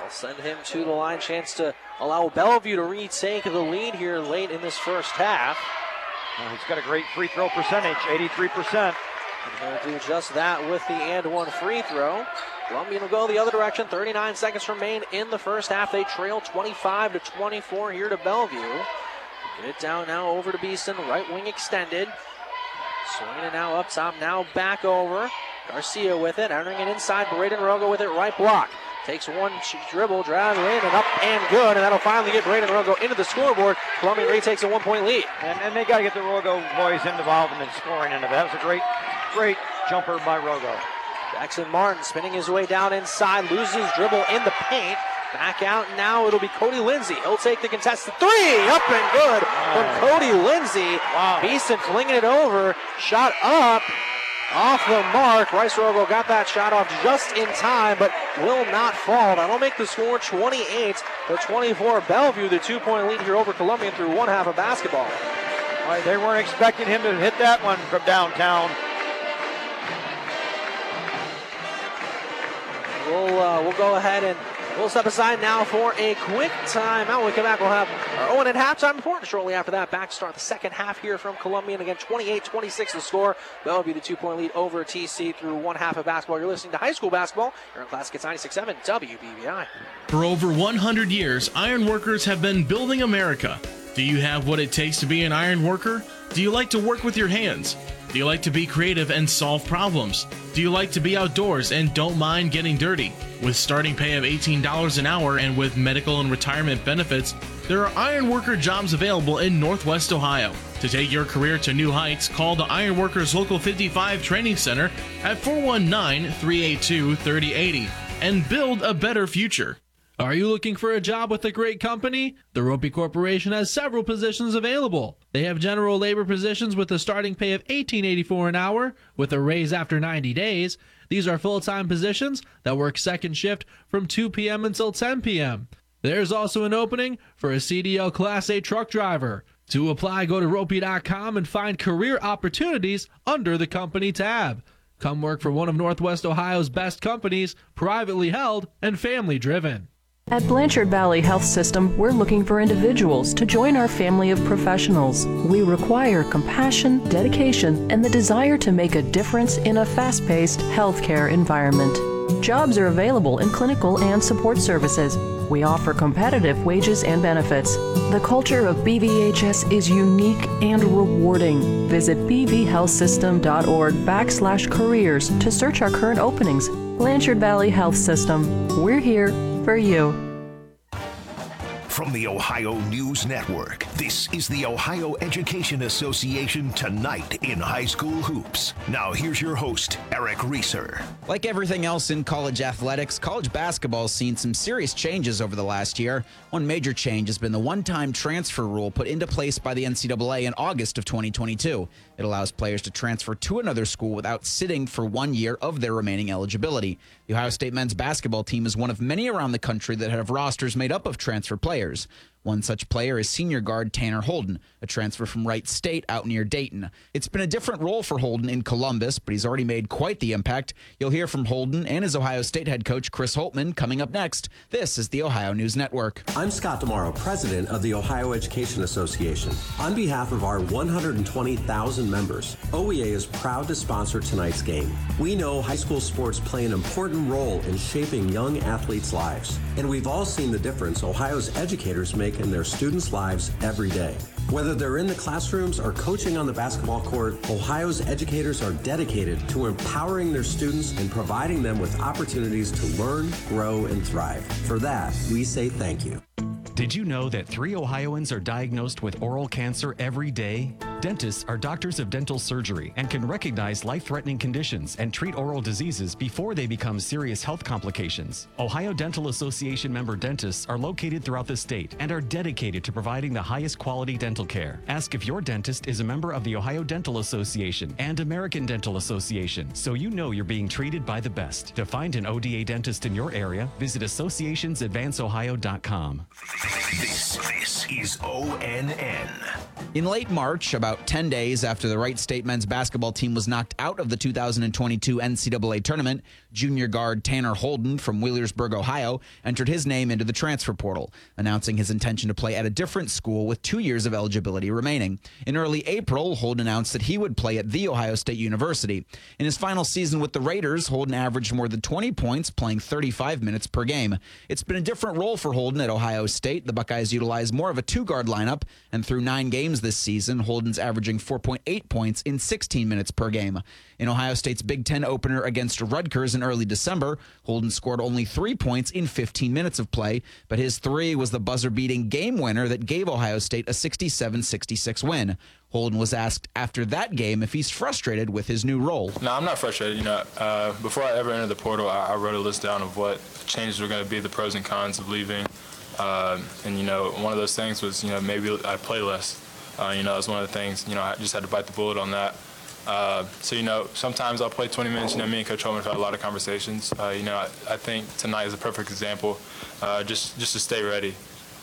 I'll send him to the line. Chance to allow Bellevue to retake the lead here late in this first half. Well, he's got a great free throw percentage, 83%. And he'll do just that with the and one free throw. Columbian will go the other direction. 39 seconds remain in the first half. They trail 25 to 24 here to Bellevue. Get it down now over to Beeson. Right wing extended. Swinging it now up top. Now back over. Garcia with it. Entering it inside. Braden Rogo with it. Right block. Takes one dribble, drive in, and up and good. And that'll finally get Braden Rogo into the scoreboard. Columbian retakes a one point lead. And, and they got to get the Rogo boys involved in scoring of it. That was a great, great jumper by Rogo. Jackson Martin spinning his way down inside, loses dribble in the paint. Back out now, it'll be Cody Lindsay. He'll take the contested three, up and good from Cody Lindsay. Wow. Beeson flinging it over, shot up, off the mark. Bryce Rogo got that shot off just in time, but will not fall. That'll make the score 28 to 24. Bellevue, the two-point lead here over Columbian through one half of basketball. Right, they weren't expecting him to hit that one from downtown. We'll uh, we'll go ahead and we'll step aside now for a quick timeout. When we come back, we'll have our Owen at halftime report. Shortly after that, back to start the second half here from Columbian. Again, 28-26 the score. That'll be the two-point lead over TC through one half of basketball. You're listening to high school basketball here on Classic 96.7 WBVI. For over 100 years, iron workers have been building America. Do you have what it takes to be an iron worker? Do you like to work with your hands? Do you like to be creative and solve problems? Do you like to be outdoors and don't mind getting dirty? With starting pay of $18 an hour and with medical and retirement benefits, there are ironworker jobs available in Northwest Ohio. To take your career to new heights, call the Ironworkers Local 55 Training Center at 419 382 3080 and build a better future. Are you looking for a job with a great company? The Roppe Corporation has several positions available. They have general labor positions with a starting pay of $18.84 an hour with a raise after 90 days. These are full-time positions that work second shift from 2 p.m. until 10 p.m. There's also an opening for a CDL Class A truck driver. To apply, go to roppe.com and find career opportunities under the company tab. Come work for one of Northwest Ohio's best companies, privately held and family driven. At Blanchard Valley Health System, we're looking for individuals to join our family of professionals. We require compassion, dedication, and the desire to make a difference in a fast paced healthcare environment. Jobs are available in clinical and support services. We offer competitive wages and benefits. The culture of BVHS is unique and rewarding. Visit bvhealthsystem.org backslash careers to search our current openings. Blanchard Valley Health System. We're here for you. From the Ohio News Network, this is the Ohio Education Association Tonight in High School Hoops. Now, here's your host, Eric Reeser. Like everything else in college athletics, college basketball has seen some serious changes over the last year. One major change has been the one time transfer rule put into place by the NCAA in August of 2022. It allows players to transfer to another school without sitting for one year of their remaining eligibility. The Ohio State men's basketball team is one of many around the country that have rosters made up of transfer players. One such player is senior guard Tanner Holden, a transfer from Wright State out near Dayton. It's been a different role for Holden in Columbus, but he's already made quite the impact. You'll hear from Holden and his Ohio State head coach Chris Holtmann, coming up next. This is the Ohio News Network. I'm Scott DiMauro, president of the Ohio Education Association. On behalf of our 120,000 members, OEA is proud to sponsor tonight's game. We know high school sports play an important role in shaping young athletes' lives, and we've all seen the difference Ohio's educators make in their students' lives every day. Whether they're in the classrooms or coaching on the basketball court, Ohio's educators are dedicated to empowering their students and providing them with opportunities to learn, grow, and thrive. For that, we say thank you. Did you know that three Ohioans are diagnosed with oral cancer every day? Dentists are doctors of dental surgery and can recognize life threatening conditions and treat oral diseases before they become serious health complications. Ohio Dental Association member dentists are located throughout the state and are dedicated to providing the highest quality dental care. Ask if your dentist is a member of the Ohio Dental Association and American Dental Association so you know you're being treated by the best. To find an ODA dentist in your area, visit associationsadvanceohio.com. This, this is ONN. In late March, about 10 days after the Wright State men's basketball team was knocked out of the 2022 NCAA tournament, junior guard Tanner Holden from Wheelersburg, Ohio, entered his name into the transfer portal, announcing his intention to play at a different school with two years of eligibility remaining. In early April, Holden announced that he would play at The Ohio State University. In his final season with the Raiders, Holden averaged more than 20 points, playing 35 minutes per game. It's been a different role for Holden at Ohio State. The Buckeyes utilize more of a two guard lineup, and through nine games this season, Holden's averaging 4.8 points in 16 minutes per game. In Ohio State's Big Ten opener against Rutgers in early December, Holden scored only three points in 15 minutes of play, but his three was the buzzer beating game winner that gave Ohio State a 67 66 win. Holden was asked after that game if he's frustrated with his new role. No, I'm not frustrated. You know, uh, before I ever entered the portal, I, I wrote a list down of what changes were going to be, the pros and cons of leaving. Uh, and you know, one of those things was you know maybe I play less. Uh, you know, that was one of the things. You know, I just had to bite the bullet on that. Uh, so you know, sometimes I'll play 20 minutes. You know, me and Coach Holtmann have had a lot of conversations. Uh, you know, I, I, think tonight is a perfect example. Uh, just just to stay ready.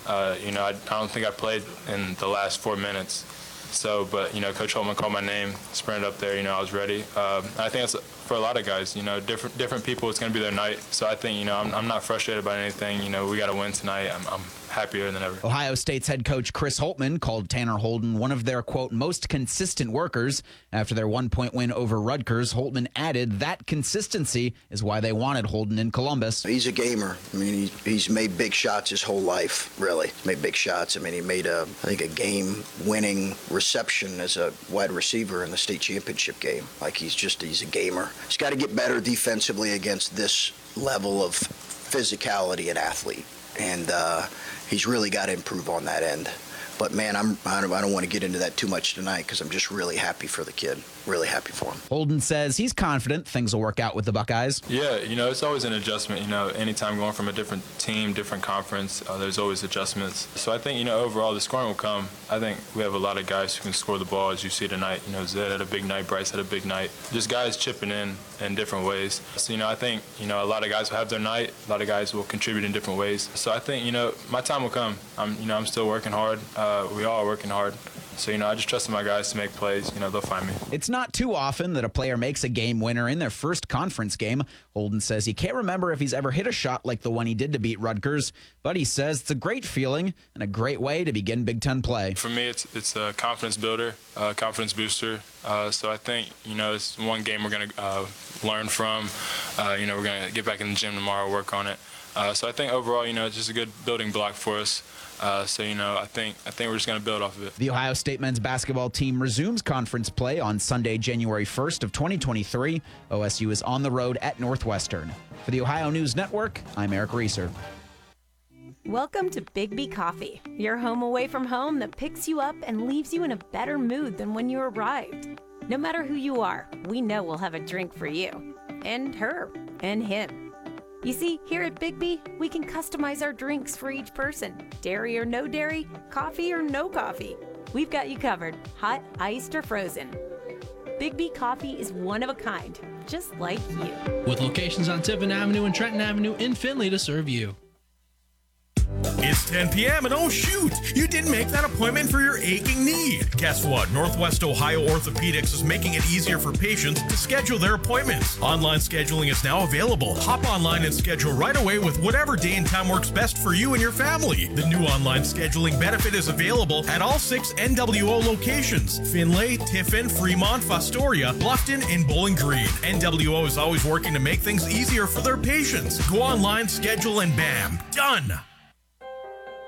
Uh, you know, I, I don't think I played in the last four minutes. So, but you know, Coach Holtmann called my name, sprinted up there. You know, I was ready. Um, I think that's for a lot of guys. You know, different different people. It's going to be their night. So I think you know, I'm, I'm not frustrated about anything. You know, we got to win tonight. I'm, I'm happier than ever. Ohio State's head coach Chris Holtmann called Tanner Holden one of their quote most consistent workers after their one point win over Rutgers. Holtmann added that consistency is why they wanted Holden in Columbus. He's a gamer. I mean, he, he's made big shots his whole life. Really, made big shots. I mean, he made a I think a game-winning reception as a wide receiver in the state championship game. Like he's just he's a gamer. He's got to get better defensively against this level of physicality and athlete. And uh, he's really got to improve on that end. But man, I'm I don't, I don't want to get into that too much tonight because I'm just really happy for the kid. Really happy for him. Holden says he's confident things will work out with the Buckeyes. Yeah, you know, it's always an adjustment. You know, anytime going from a different team, different conference, uh, there's always adjustments. So I think, you know, overall the scoring will come. I think we have a lot of guys who can score the ball, as you see tonight. You know, Zed had a big night, Bryce had a big night. Just guys chipping in in different ways. So, you know, I think, you know, a lot of guys will have their night. A lot of guys will contribute in different ways. So I think, you know, my time will come. I'm, you know, I'm still working hard. Uh, we all are working hard. So you know, I just trusted my guys to make plays. You know, they'll find me. It's not too often that a player makes a game winner in their first conference game. Holden says he can't remember if he's ever hit a shot like the one he did to beat Rutgers, but he says it's a great feeling and a great way to begin Big Ten play. For me, it's it's a confidence builder, uh, confidence booster. Uh, so I think you know it's one game we're gonna uh, learn from. Uh, you know, we're gonna get back in the gym tomorrow, work on it. Uh, so I think overall, you know, it's just a good building block for us. Uh, so you know, I think I think we're just going to build off of it. The Ohio State men's basketball team resumes conference play on Sunday, January 1st of 2023. OSU is on the road at Northwestern. For the Ohio News Network, I'm Eric Reeser. Welcome to Bigby Coffee, your home away from home that picks you up and leaves you in a better mood than when you arrived. No matter who you are, we know we'll have a drink for you, and her, and him. You see, here at Bigby, we can customize our drinks for each person dairy or no dairy, coffee or no coffee. We've got you covered, hot, iced, or frozen. Bigby Coffee is one of a kind, just like you. With locations on Tiffin Avenue and Trenton Avenue in Findlay to serve you. It's 10 p.m. and oh shoot, you didn't make that appointment for your aching knee. Guess what? Northwest Ohio Orthopedics is making it easier for patients to schedule their appointments. Online scheduling is now available. Hop online and schedule right away with whatever day and time works best for you and your family. The new online scheduling benefit is available at all six NWO locations Findlay, Tiffin, Fremont, Fostoria, Bluffton, and Bowling Green. NWO is always working to make things easier for their patients. Go online, schedule, and bam, done.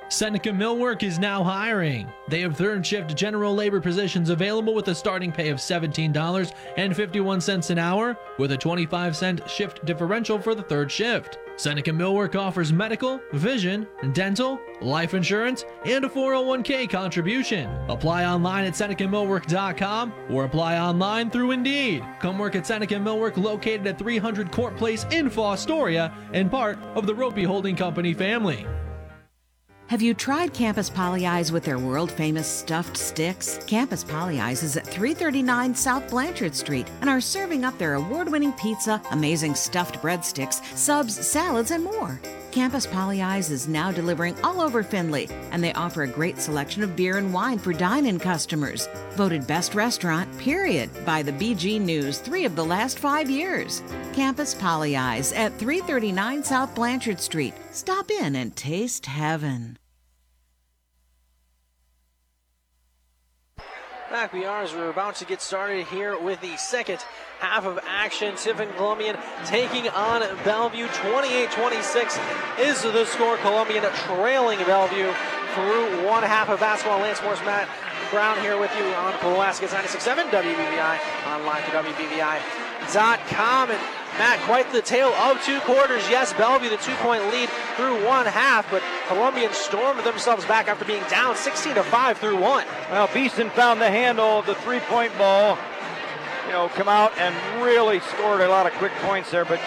Seneca Millwork is now hiring. They have third shift general labor positions available with a starting pay of $17.51 an hour with a 25 cent shift differential for the third shift. Seneca Millwork offers medical, vision, dental, life insurance, and a 401k contribution. Apply online at SenecaMillwork.com or apply online through Indeed. Come work at Seneca Millwork located at 300 Court Place in Fostoria and part of the Roppe Holding Company family. Have you tried Campus Pollyeyes with their world famous stuffed sticks? Campus Pollyeyes is at 339 South Blanchard Street and are serving up their award winning pizza, amazing stuffed breadsticks, subs, salads, and more. Campus Pollyeyes is now delivering all over Findlay, and they offer a great selection of beer and wine for dine in customers. Voted best restaurant, period, by the BG News three of the last five years. Campus Pollyeyes at 339 South Blanchard Street. Stop in and taste heaven. Back we are as we're about to get started here with the second half of action. Tiffin Columbian taking on Bellevue. 28-26 is the score. Columbian trailing Bellevue through one half of basketball. Lance Morris, Matt Brown here with you on Pulaski's 96.7 WBVI, online for WBVI.com. And Matt, quite the tale of two quarters. Yes, Bellevue the two-point lead through one half, but Columbian stormed themselves back after being down 16 to 5 through one. Well, Beeson found the handle of the three-point ball. You know, come out and really scored a lot of quick points there. But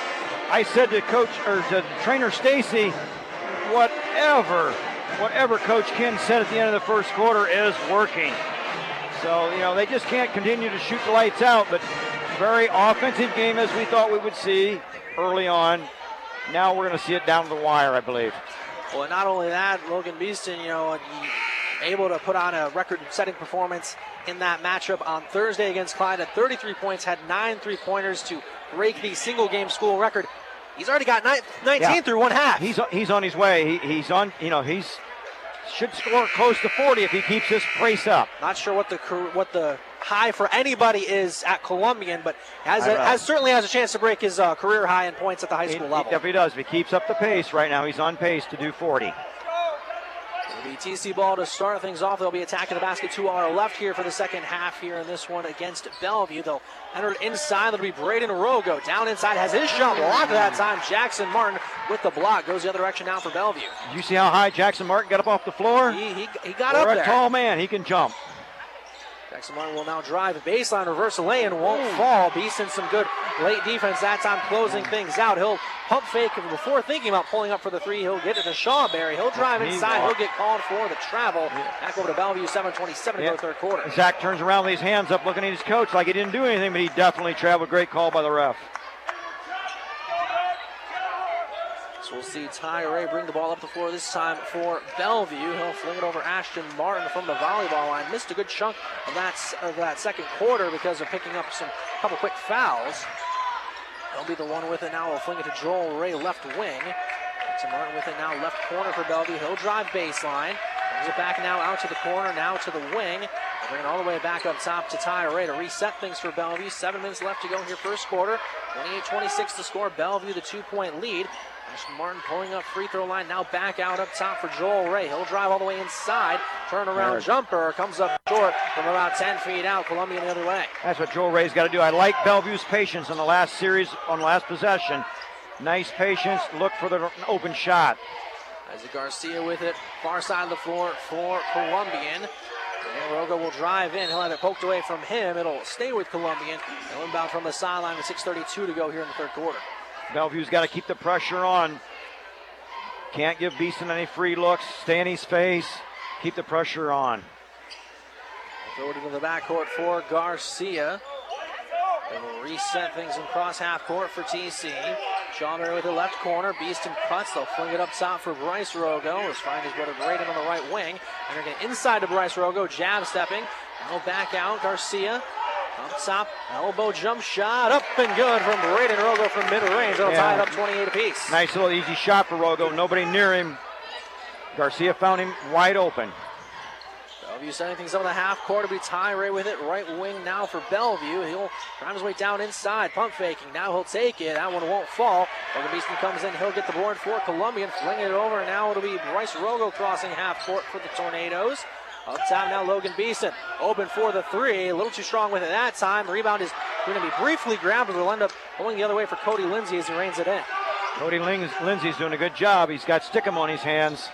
I said to coach or to trainer Stacy, whatever, whatever Coach Ken said at the end of the first quarter is working. So you know they just can't continue to shoot the lights out, but very offensive game as we thought we would see early on. Now we're going to see it down the wire, I believe. Well, not only that, Logan Beeston, you know, able to put on a record-setting performance in that matchup on Thursday against Clyde at 33 points, had nine three-pointers to break the single-game school record. He's already got 19 Yeah. through one half. He's he's on his way. He, he's on. You know he's should score close to 40 if he keeps this pace up. Not sure what the what the high for anybody is at Columbian, but has, I has certainly has a chance to break his uh, career high in points at the high school He- level. If he does, if he keeps up the pace right now, he's on pace to do 40. It'll be TC ball to start things off. They'll be attacking the basket to our left here for the second half here in this one against Bellevue. They'll enter it inside. That'll be Braden Rogo. Down inside has his shot blocked that time. Jackson Martin with the block. Goes the other direction now for Bellevue. You see how high Jackson Martin got up off the floor? He, he, he got For up a there. tall man, he can jump. Jackson Martin will now drive baseline reverse lay and won't fall. Beeson some good late defense that time closing things out. He'll pump fake before thinking about pulling up for the three. He'll get it to Shawberry. He'll drive inside. He'll get called for the travel. Back over to Bellevue, 7:27 to Yeah. go third quarter. Zach turns around with his hands up looking at his coach like he didn't do anything, but he definitely traveled. Great call by the ref. So we'll see Ty Ray bring the ball up the floor this time for Bellevue. He'll fling it over Ashton Martin from the volleyball line. Missed a good chunk of that, of that second quarter because of picking up some couple quick fouls. He'll be the one with it now. We'll fling it to Joel Ray, left wing. To Martin with it now, left corner for Bellevue. He'll drive baseline. Brings it back now out to the corner, now to the wing. Bring it all the way back up top to Ty Ray to reset things for Bellevue. Seven minutes left to go here, first quarter. 28-26 to score. Bellevue the two-point lead. Ashton Martin pulling up free throw line. Now back out up top for Joel Ray. He'll drive all the way inside. Turn around jumper comes up short from about 10 feet out. Columbia the other way. That's what Joel Ray's got to do. I like Bellevue's patience on the last series, on last possession. Nice patience. Look for the open shot. Isaac Garcia with it. Far side of the floor for Columbian. And Rogo will drive in. He'll have it poked away from him. It'll stay with Columbian. They'll inbound from the sideline with 6.32 to go here in the third quarter. Bellevue's got to keep the pressure on. Can't give Beeson any free looks. Stay in his face. Keep the pressure on. Throw it into the backcourt for Garcia. They will reset things and cross half court for TC. Shawberry with the left corner. Beeston cuts. They'll fling it up top for Bryce Rogo. Let's find his brother Braden on the right wing. And they're getting inside to Bryce Rogo. Jab stepping. Now back out. Garcia. Up top. Elbow jump shot. Up and good from Braden Rogo from mid range. They'll Yeah. tie it up 28 apiece. Nice little easy shot for Rogo. Nobody near him. Garcia found him wide open. Bellevue setting things up in the half court. It'll be Ty Ray with it. Right wing now for Bellevue. He'll drive his way down inside. Pump faking. Now he'll take it. That one won't fall. Logan Beeston comes in. He'll get the board for Columbian. Flinging it over. Now it'll be Bryce Rogo crossing half court for the Tornadoes. Up top now, Logan Beeson. Open for the three. A little too strong with it that time. The rebound is going to be briefly grabbed, but will end up going the other way for Cody Lindsay as he reins it in. Cody Lings, Lindsay's doing a good job. He's got Stickum on his hands.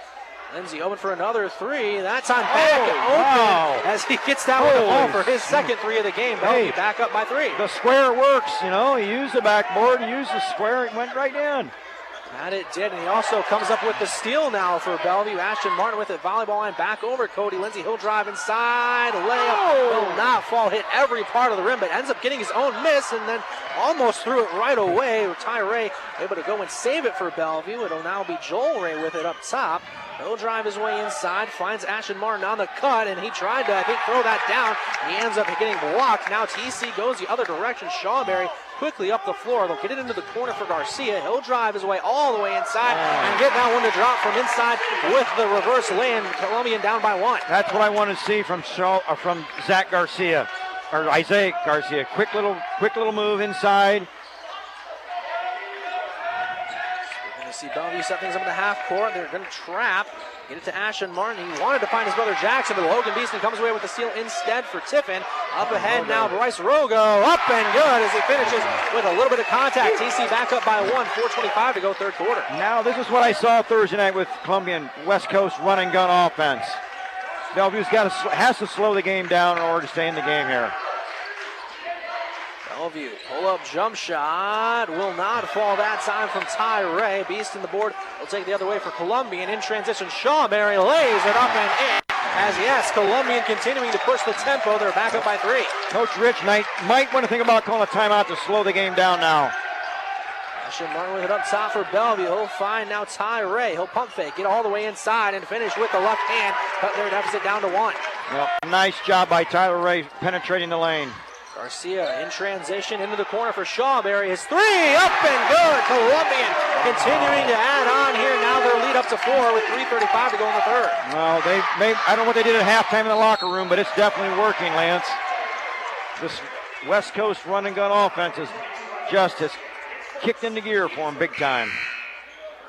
Lindsay open for another three. That time back Oh, open wow. as he gets down with the ball for his second three of the game. Hey. back up by three. The square works, you know. He used the backboard, he used the square, it went right in. That it did, and he also comes up with the steal now for Bellevue. Ashton Martin with it, volleyball line back over Cody Lindsay. He'll drive inside, layup will oh. not fall, hit every part of the rim, but ends up getting his own miss, and then almost threw it right away. Ty Ray able to go and save it for Bellevue. It'll now be Joel Ray with it up top. He'll drive his way inside, finds Ashton Martin on the cut, and he tried to, I think, throw that down. He ends up getting blocked. Now TC goes the other direction. Shawberry quickly up the floor. They'll get it into the corner for Garcia. He'll drive his way all the way inside and get that one to drop from inside with the reverse lay-in. Columbian down by one. That's what I want to see from Shaw, uh, from Zach Garcia or Isaiah Garcia. Quick little, quick little move inside. We're going to see Bellevue set things up in the half court. They're going to trap. Get it to Ashton Martin. He wanted to find his brother Jackson, but Logan Beeston comes away with the steal instead for Tiffin. Up ahead oh, now, Bryce Rogo. Up and good as he finishes with a little bit of contact. TC back up by one. 4.25 to go third quarter. Now this is what I saw Thursday night with Columbian West Coast run and gun offense. Bellevue's got to has to slow the game down in order to stay in the game here. Bellevue, pull up jump shot. Will not fall that time from Ty Ray. Beeston the board. will take the other way for Columbian. In transition, Shaw Shawberry lays it up and in. As yes, Columbian continuing to push the tempo. They're back up by three. Coach Rich Knight might want to think about calling a timeout to slow the game down now. Ashton Martin with it up top for Bellevue. He'll find now Ty Ray. He'll pump fake, get all the way inside, and finish with the left hand. Cut their deficit down to one. Well, nice job by Tyler Ray penetrating the lane. Garcia in transition into the corner for Shawberry. His three up and good. Columbian continuing to add on here. Now their lead up to four with 3:35 to go in the third. Well, they may I don't know what they did at halftime in the locker room, but it's definitely working, Lance. This West Coast run and gun offense is just has kicked into gear for them big time.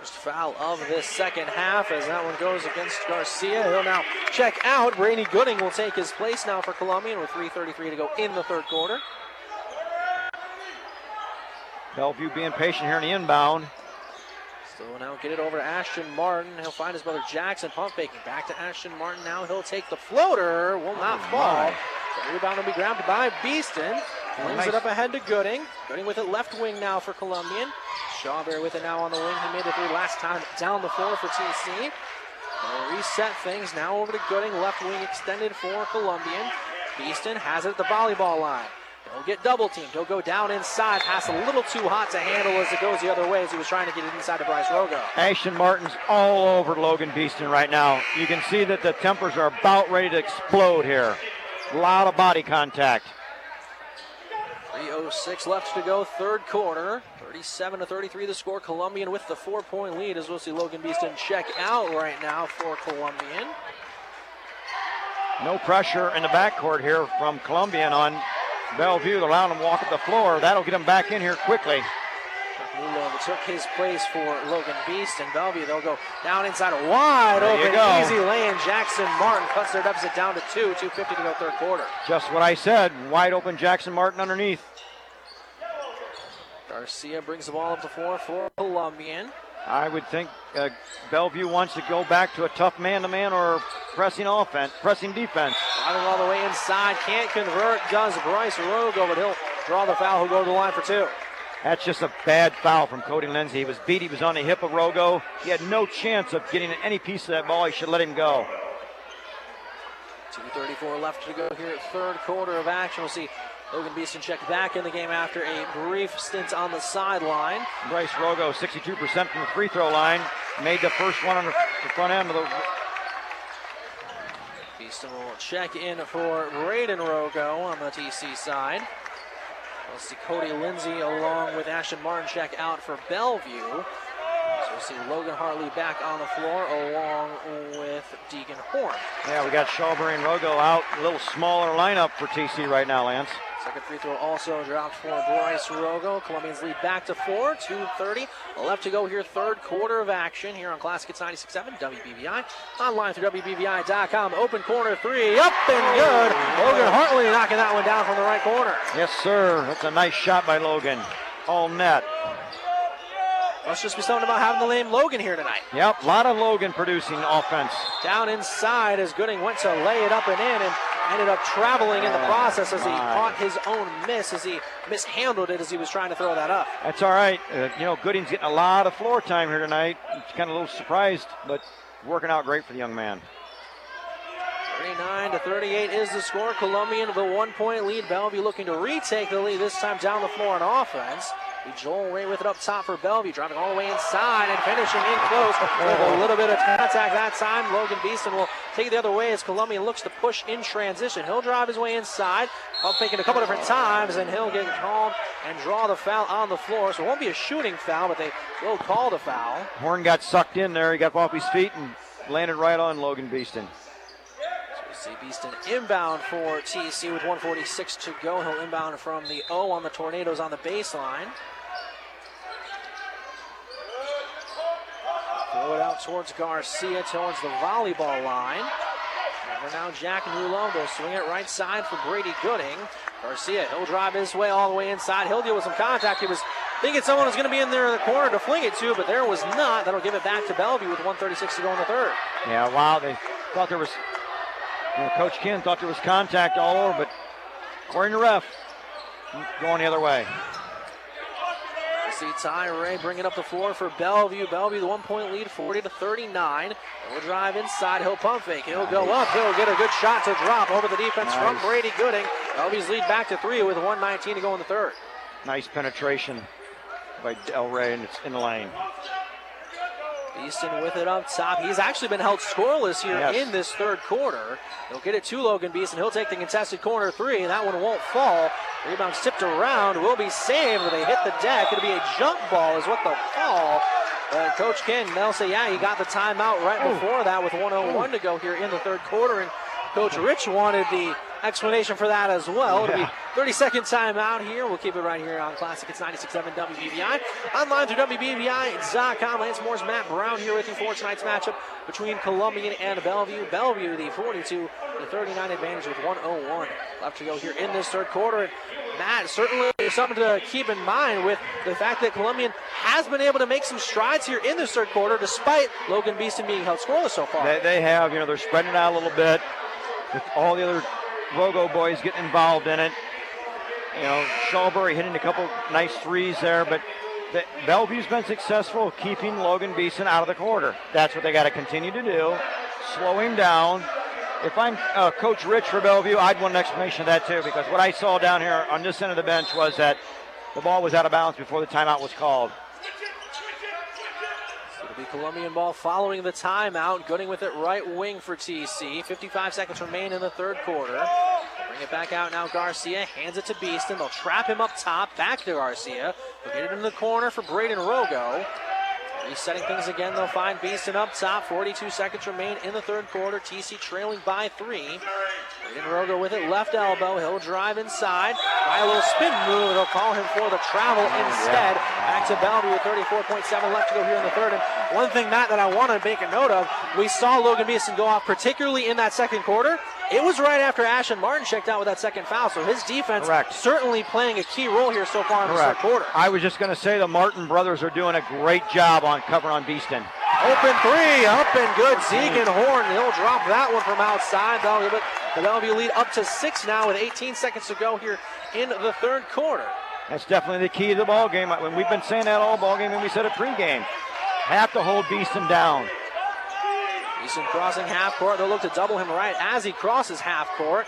First foul of this second half as that one goes against Garcia. He'll now check out. Brady Gooding will take his place now for Columbian with 3.33 to go in the third quarter. Bellevue being patient here in the inbound. So now get it over to Ashton Martin. He'll find his brother Jackson pump faking. Back to Ashton Martin. Now he'll take the floater. Will not Oh, fall. The rebound will be grabbed by Beeston. Flings nice. it up ahead to Gooding. Gooding with it left wing now for Columbian. Shawberry with it now on the wing. He made the three last time down the floor for TC. They'll reset things now over to Gooding. Left wing extended for Columbian. Beeston has it at the volleyball line. He'll get double teamed. He'll go down inside. Pass a little too hot to handle as it goes the other way as he was trying to get it inside to Bryce Rogo. Ashton Martin's all over Logan Beeston right now. You can see that the tempers are about ready to explode here. A lot of body contact. 3.06 left to go, third quarter. 37 to 33 the score. Columbian with the four point lead as we'll see Logan Beeston check out right now for Columbian. No pressure in the backcourt here from Columbian on Bellevue. They're allowing them walk up the floor. That'll get them back in here quickly. Took his place for Logan Beeston Bellevue. They'll go down inside a wide There open, easy lane. Jackson Martin cuts their deficit down to two. 2.50 to go third quarter. Just what I said. Wide open Jackson Martin underneath. Garcia brings the ball up the floor for Columbian. I would think uh, Bellevue wants to go back to a tough man-to-man or pressing offense, pressing defense. Driving all the way inside, can't convert, does Bryce Rogo, but he'll draw the foul. He'll go to the line for two. That's just a bad foul from Cody Lindsay. He was beat. He was on the hip of Rogo. He had no chance of getting any piece of that ball. He should let him go. 2.34 left to go here at third quarter of action. We'll see Logan Beeston check back in the game after a brief stint on the sideline. Bryce Rogo, 62% from the free throw line, made the first one on the front end of the. Beeston will check in for Braden Rogo on the TC side. We'll see Cody Lindsay along with Ashton Martin check out for Bellevue. So we'll see Logan Hartley back on the floor along with Deegan Horn. Yeah, we got Shawbury and Rogo out. A little smaller lineup for TC right now, Lance. Second free throw also dropped for Bryce Rogo. Columbians lead back to four. 2.30 left to go here. Third quarter of action here on Classic Hits 96.7 WBVI. Online through WBVI.com. Open corner three. Up and good. Logan Hartley knocking that one down from the right corner. Yes, sir. That's a nice shot by Logan. All net. Must just be something about having the name Logan here tonight. Yep, a lot of Logan producing offense. Down inside as Gooding went to lay it up and in and ended up traveling in the process as he caught his own miss as he mishandled it as he was trying to throw that up. That's all right. Uh, you know, Gooding's getting a lot of floor time here tonight. It's kind of a little surprised, but working out great for the young man. 39 to 38 is the score. Columbian with a one point lead. Bellevue looking to retake the lead, this time down the floor on offense. Joel Ray with it up top for Bellevue, driving all the way inside and finishing in close *laughs* with a little bit of contact that time. Logan Beeston will take it the other way as Columbian looks to push in transition. He'll drive his way inside, pump faking a couple different times, and he'll get called and draw the foul on the floor. So it won't be a shooting foul, but they will call the foul. Horn got sucked in there. He got off his feet and landed right on Logan Beeston. So we see Beeston inbound for TC with 146 to go. He'll inbound from the O on the Tornadoes on the baseline. Throw it out towards Garcia, towards the volleyball line. Over now, Jack. They'll swing it right side for Brady Gooding. Garcia, he'll drive his way all the way inside. He'll deal with some contact. He was thinking someone was going to be in there in the corner to fling it to, but there was not. That'll give it back to Bellevue with 136 to go in the third. Yeah, wow. They thought there was, you know, Coach Ken thought there was contact all over, but according to ref, going the other way. See Ty Ray bringing up the floor for Bellevue. Bellevue, the one point lead, 40 to 39. He'll drive inside. He'll pump fake. He'll go up. He'll get a good shot to drop over the defense from Brady Gooding. Bellevue's lead back to three with 119 to go in the third. Nice penetration by Del Rey, and it's in the lane. Beeston with it up top. He's actually been held scoreless here Yes. in this third quarter. He'll get it to Logan Beeston. He'll take the contested corner three. and That one won't fall. Rebound tipped around. Will be saved, but they hit the deck. It'll be a jump ball, is what the call. But Coach King, they'll say, yeah, he got the timeout right oh. before that with 101 to go here in the third quarter. And Coach Rich wanted the explanation for that as well. It'll be Yeah. 30 second timeout here. We'll keep it right here on Classic. It's 96.7 WBVI. Online through WBVI.com. Lance Morris Matt Brown here with you for tonight's matchup between Columbian and Bellevue. Bellevue, the 42 to 39 advantage with 101 left to go here in this third quarter. And Matt, certainly something to keep in mind with the fact that Columbian has been able to make some strides here in this third quarter despite Logan Beeston being held scoreless so far. They, they have, you know, they're spreading out a little bit. With all the other Rogo boys getting involved in it. You know, Shawbury hitting a couple nice threes there, but the, Bellevue's been successful keeping Logan Beeston out of the quarter. That's what they got to continue to do. Slow him down, if I'm uh, Coach Rich for Bellevue, I'd want an explanation of that too, because what I saw down here on this end of the bench was that the ball was out of bounds before the timeout was called. Be Columbian ball following the timeout. Gooding with it right wing for TC. 55 seconds remain in the third quarter. Bring it back out now. Garcia hands it to Beeston. They'll trap him up top. Back to Garcia. They'll get it in the corner for Braden Rogo. Resetting things again, they'll find Beeston up top. 42 seconds remain in the third quarter. TC trailing by three. Braden Rogo with it, left elbow. He'll drive inside. By a little spin move, they'll call him for the travel oh, instead. Back to Bellevue with 34.7 left to go here in the third. And one thing, Matt, that I want to make a note of, we saw Logan Beeston go off, particularly in that second quarter. It was right after Ashton Martin checked out with that second foul, so his defense Correct. certainly playing a key role here so far in Correct. the third quarter. I was just going to say the Martin brothers are doing a great job on covering on Beeston. Open three, up and good. Deegan Horn, he'll drop that one from outside. That'll give it the Bellevue lead up to six now with 18 seconds to go here in the third quarter. That's definitely the key to the ball game. When we've been saying that all ball game, and we said it pregame, have to hold Beeston down. Beeston crossing half court. They'll look to double him right as he crosses half court.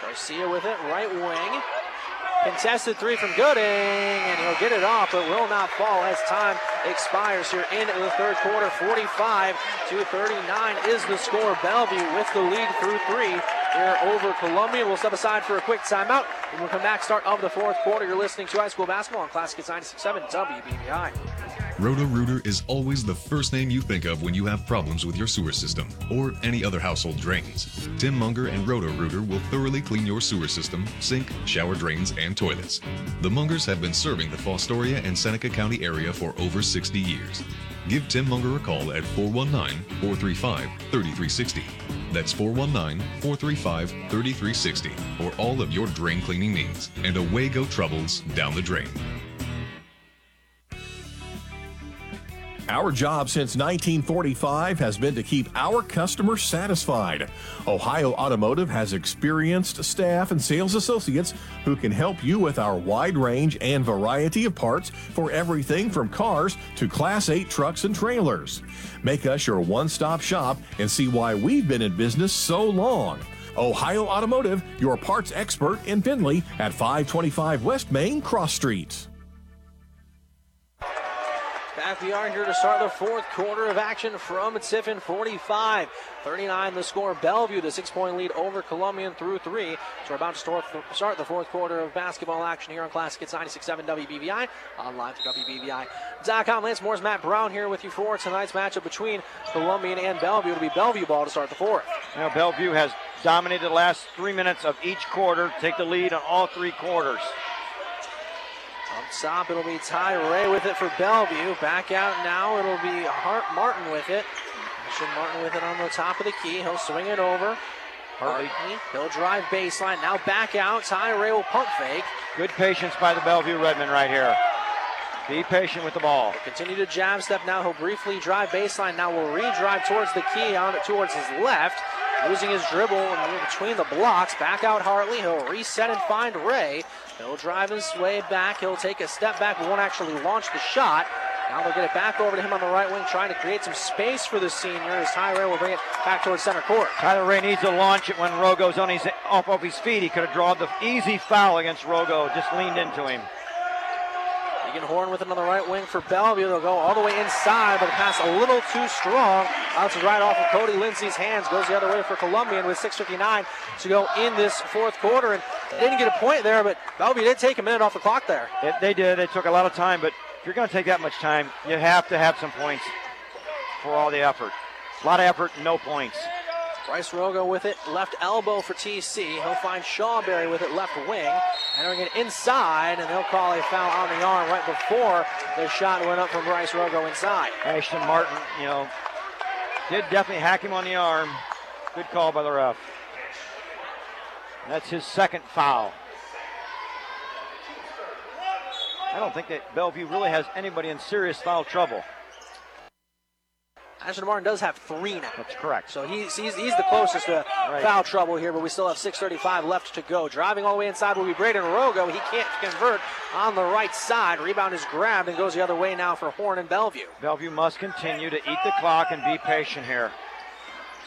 Garcia with it, right wing. Contested three from Gooding, and he'll get it off, but will not fall as time expires here in the third quarter. 45 to 39 is the score. Bellevue with the lead through three here over Columbia. We'll step aside for a quick timeout. When we'll come back, start of the fourth quarter. You're listening to high school basketball on Classic 96.7 WBVI. Roto-Rooter is always the first name you think of when you have problems with your sewer system or any other household drains. Tim Munger and Roto-Rooter will thoroughly clean your sewer system, sink, shower drains, and toilets. The Mungers have been serving the Fostoria and Seneca County area for over 60 years. Give Tim Munger a call at 419-435-3360. That's 419-435-3360 for all of your drain cleaning needs. And away go troubles down the drain. Our job since 1945 has been to keep our customers satisfied. Ohio Automotive has experienced staff and sales associates who can help you with our wide range and variety of parts for everything from cars to Class 8 trucks and trailers. Make us your one stop shop and see why we've been in business so long. Ohio Automotive, your parts expert in Findlay at 525 West Main Cross Street. Back we are here to start the fourth quarter of action from Tiffin 45. 39 the score. Bellevue, the six point lead over Columbian through three. So we're about to start, the fourth quarter of basketball action here on Classic Hits 96.7 WBVI. Online to WBVI.com. Lance Morris Matt Brown here with you for tonight's matchup between Columbian and Bellevue. It'll be Bellevue ball to start the fourth. Now, Bellevue has dominated the last three minutes of each quarter, take the lead on all three quarters. Up top, it'll be Ty Ray with it for Bellevue. Back out now, it'll be Hart Martin with it. Ashton Martin with it on the top of the key. He'll swing it over. Hartley. He'll drive baseline. Now back out. Ty Ray will pump fake. Good patience by the Bellevue Redmen right here. Be patient with the ball. Continue to jab step now. He'll briefly drive baseline. Now we'll re-drive towards the key, on towards his left. Losing his dribble and between the blocks. Back out Hartley. He'll reset and find Ray. He'll drive his way back. He'll take a step back, but won't actually launch the shot. Now they'll get it back over to him on the right wing, trying to create some space for the senior as Tyler will bring it back towards center court. Tyler Ray needs to launch it when Rogo's on his, off of his feet. He could have drawn the easy foul against Rogo, just leaned into him. Horn with it on the right wing for Bellevue. They'll go all the way inside, but the pass a little too strong. Bounces right off of Cody Lindsay's hands. Goes the other way for Columbian with 6.59 to go in this fourth quarter. And didn't get a point there, but Bellevue did take a minute off the clock there. It, they did. They took a lot of time, but if you're going to take that much time, you have to have some points for all the effort. A lot of effort, no points. Bryce Rogo with it, left elbow for TC. He'll find Shawberry with it, left wing. Entering it inside, and they'll call a foul on the arm right before the shot went up from Bryce Rogo inside. Ashton Martin, you know, did definitely hack him on the arm. Good call by the ref. That's his second foul. I don't think that Bellevue really has anybody in serious foul trouble. Ashton Martin does have three now. That's correct. So he's, he's, he's the closest to Right. foul trouble here, but we still have 6.35 left to go. Driving all the way inside will be Braden Rogo. He can't convert on the right side. Rebound is grabbed and goes the other way now for Horn and Bellevue. Bellevue must continue to eat the clock and be patient here.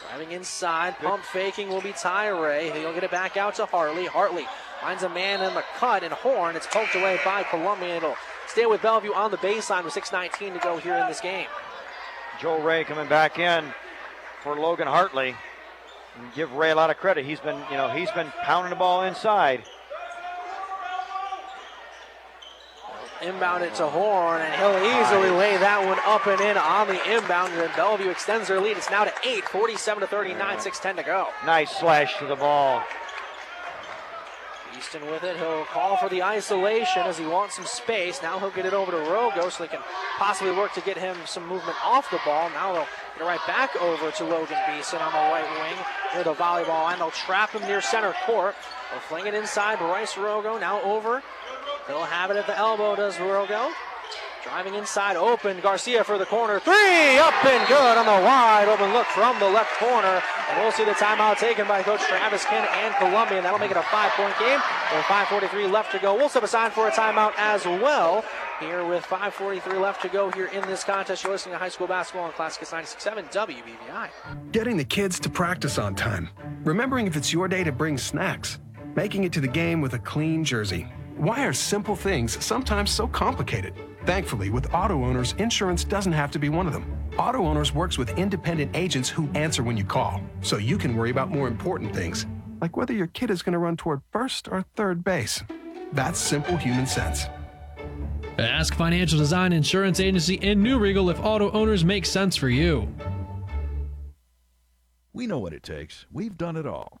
Driving inside, pump faking will be Ty Ray. He'll get it back out to Hartley. Hartley finds a man in the cut, and Horn. It's poked away by Columbia. It'll stay with Bellevue on the baseline with 6.19 to go here in this game. Joe Ray coming back in for Logan Hartley. And give Ray a lot of credit. He's been, you know, he's been pounding the ball inside. Inbound it to Horn, and he'll easily lay that one up and in on the inbound. And Bellevue extends their lead. It's now to 8, 47 to 39, 6 10 to go. Nice slash to the ball. Easton with it. He'll call for the isolation as he wants some space. Now he'll get it over to Rogo so they can possibly work to get him some movement off the ball. Now they'll get it right back over to Logan Beeston on the right wing near the volleyball line. They'll trap him near center court. They'll fling it inside. Bryce Rogo now over He'll have it at the elbow, does Rogo. Driving inside, open. Garcia for the corner. Three up and good on the wide open look from the left corner. And we'll see the timeout taken by Coach Travis Ken and Columbia. And that'll make it a five point game. With 5.43 left to go. We'll step aside for a timeout as well. Here with 5.43 left to go here in this contest. You're listening to high school basketball on Classic 96.7 WBVI. Getting the kids to practice on time. Remembering if it's your day to bring snacks. Making it to the game with a clean jersey why are simple things sometimes so complicated? Thankfully, with auto owners, insurance doesn't have to be one of them. Auto Owners works with independent agents who answer when you call, so you can worry about more important things, like whether your kid is going to run toward first or third base. That's simple human sense. Ask Financial Design Insurance Agency in New Riegel if auto owners make sense for you. We know what it takes. We've done it all.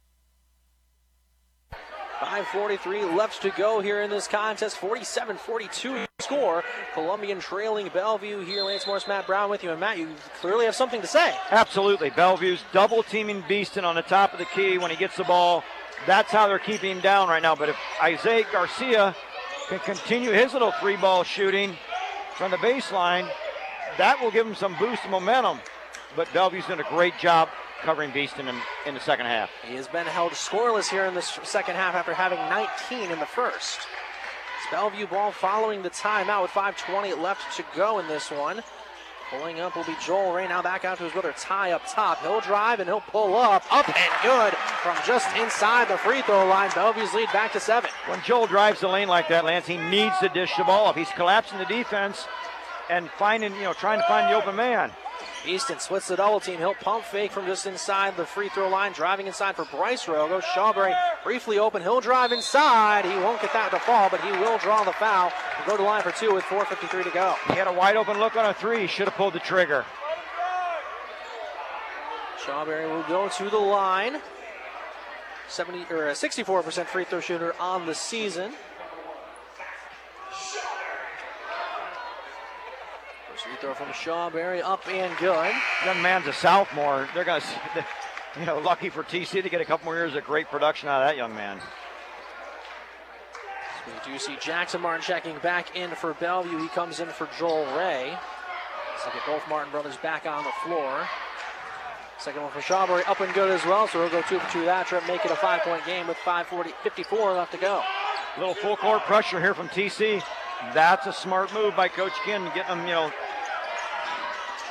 5.43 left to go here in this contest. 47 42 score. Columbian trailing Bellevue here. Lance Morris, Matt Brown with you. And Matt, you clearly have something to say. Absolutely. Bellevue's double teaming Beeston on the top of the key when he gets the ball. That's how they're keeping him down right now. But if Isaiah Garcia can continue his little three ball shooting from the baseline, that will give him some boost of momentum. But Bellevue's done a great job covering Beeston in, in the second half. He has been held scoreless here in the second half after having 19 in the first. It's Bellevue ball following the timeout with 5.20 left to go in this one. Pulling up will be Joel Ray now back out to his brother Ty up top. He'll drive and he'll pull up. Up and good from just inside the free throw line. Bellevue's lead back to seven. When Joel drives the lane like that, Lance, he needs to dish the ball up. He's collapsing the defense and finding, you know, trying to find the open man. Easton splits the double team. He'll pump fake from just inside the free throw line. Driving inside for Bryce Rogo. Shawberry briefly open. He'll drive inside. He won't get that to fall, but he will draw the foul. He'll go to line for two with 4.53 to go. He had a wide open look on a three. Should have pulled the trigger. Shawberry will go to the line. 70 or uh, 64% free throw shooter on the season. Free throw from Shawberry, up and good. Young man's a sophomore. They're going *laughs* to, you know, lucky for TC to get a couple more years of great production out of that young man. We do see Jackson Martin checking back in for Bellevue. He comes in for Joel Ray. So get both Martin brothers back on the floor. Second one for Shawberry, up and good as well. So we'll go two for two that trip, make it a five-point game with 5:40, 54 left to go. A little full court pressure here from TC. That's a smart move by Coach Ken, getting them, you know,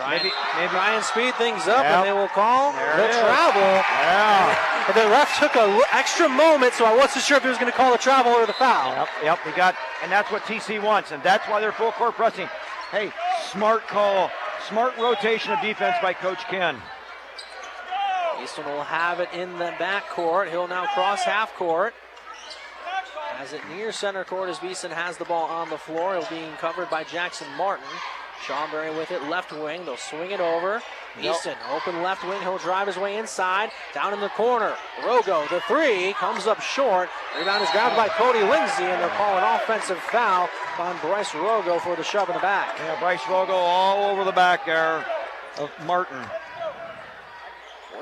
Maybe, maybe Ryan speed things up, yep. and they will call there the travel. Yeah. And the ref took an extra moment, so I wasn't sure if he was going to call the travel or the foul. Yep, yep, we got, and that's what TC wants, and that's why they're full court pressing. Hey, smart call, smart rotation of defense by Coach Ken. Easton will have it in the back court. He'll now cross half court. As it near center court as Beeston has the ball on the floor. He'll being covered by Jackson Martin. Shawberry with it, left wing. They'll swing it over. Yep. Easton, open left wing. He'll drive his way inside. Down in the corner. Rogo, the three, comes up short. Rebound is grabbed by Cody Lindsay, and they're calling offensive foul on Bryce Rogo for the shove in the back. Yeah, Bryce Rogo all over the back there of Martin.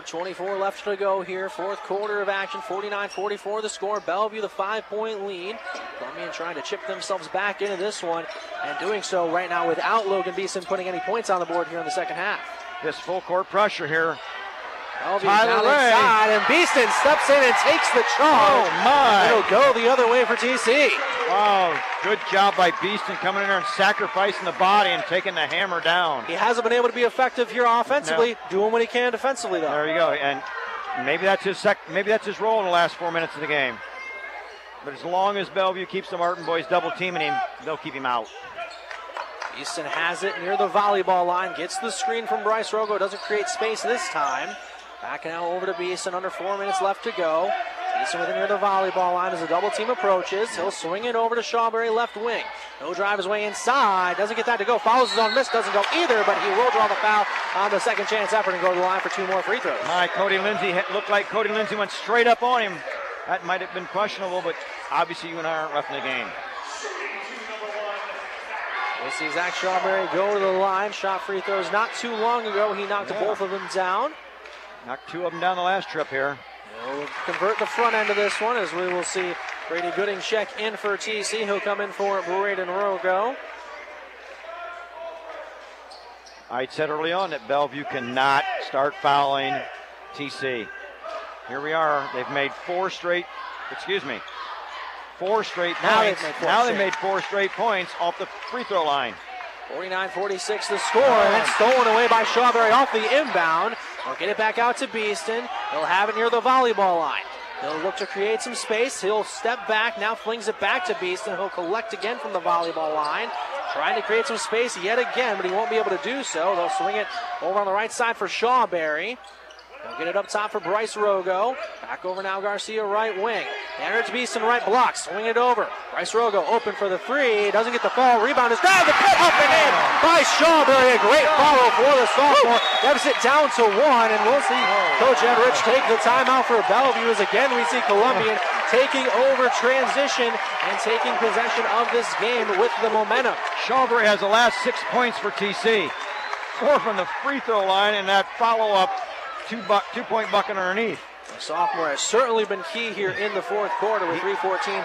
4.24 left to go here. Fourth quarter of action. 49 44 the score. Bellevue the five point lead. Columbian trying to chip themselves back into this one and doing so right now without Logan Beeston putting any points on the board here in the second half. This full court pressure here. Tyler Ray. inside, and Beeston steps in and takes the charge. Oh, my. It'll go the other way for TC. Wow, good job by Beeston coming in there and sacrificing the body and taking the hammer down. He hasn't been able to be effective here offensively, doing what he can defensively though. There you go. And maybe that's his sec- maybe that's his role in the last four minutes of the game. But as long as Bellevue keeps the Martin boys double teaming him, they'll keep him out. Easton has it near the volleyball line, gets the screen from Bryce Rogo, doesn't create space this time. Back now over to Beeston, under four minutes left to go. Beeston with it near the volleyball line as the double team approaches. He'll swing it over to Shawberry left wing. No drive his way inside, doesn't get that to go. Follows his own miss, doesn't go either, but he will draw the foul on the second chance effort and go to the line for two more free throws. My Cody Lindsay looked like Cody Lindsay went straight up on him. That might have been questionable, but obviously you and I aren't roughing the game. We'll see Zach Shawberry go to the line. Shot free throws not too long ago. He knocked Yeah. both of them down. Knocked two of them down the last trip here. We'll convert the front end of this one as we will see Brady Gooding check in for TC. He'll come in for Braden Rogo. I said early on that Bellevue cannot start fouling TC. Here we are. They've made four straight, excuse me, four straight Now they've points. made four now they've straight. made four straight points off the free throw line. 49-46 the score, and it's stolen away by Shawberry off the inbound. They'll get it back out to Beeston. He'll have it near the volleyball line. He'll look to create some space. He'll step back, now flings it back to Beeston. He'll collect again from the volleyball line. Trying to create some space yet again, but he won't be able to do so. They'll swing it over on the right side for Shawberry. They'll get it up top for Bryce Rogo. Back over now, Garcia, right wing. Tanner to Beeston, right block. Swing it over. Bryce Rogo open for the three. Doesn't get the fall. Rebound is down. The put up and in by Shawberry. A great follow for the sophomore. Deficit down to one, and we'll see Coach Edrich take the timeout for Bellevue as again we see Columbian taking over transition and taking possession of this game with the momentum. Shawberry has the last six points for TC. Four from the free throw line and that follow up two buck two point bucket underneath. The sophomore has certainly been key here in the fourth quarter with 3:14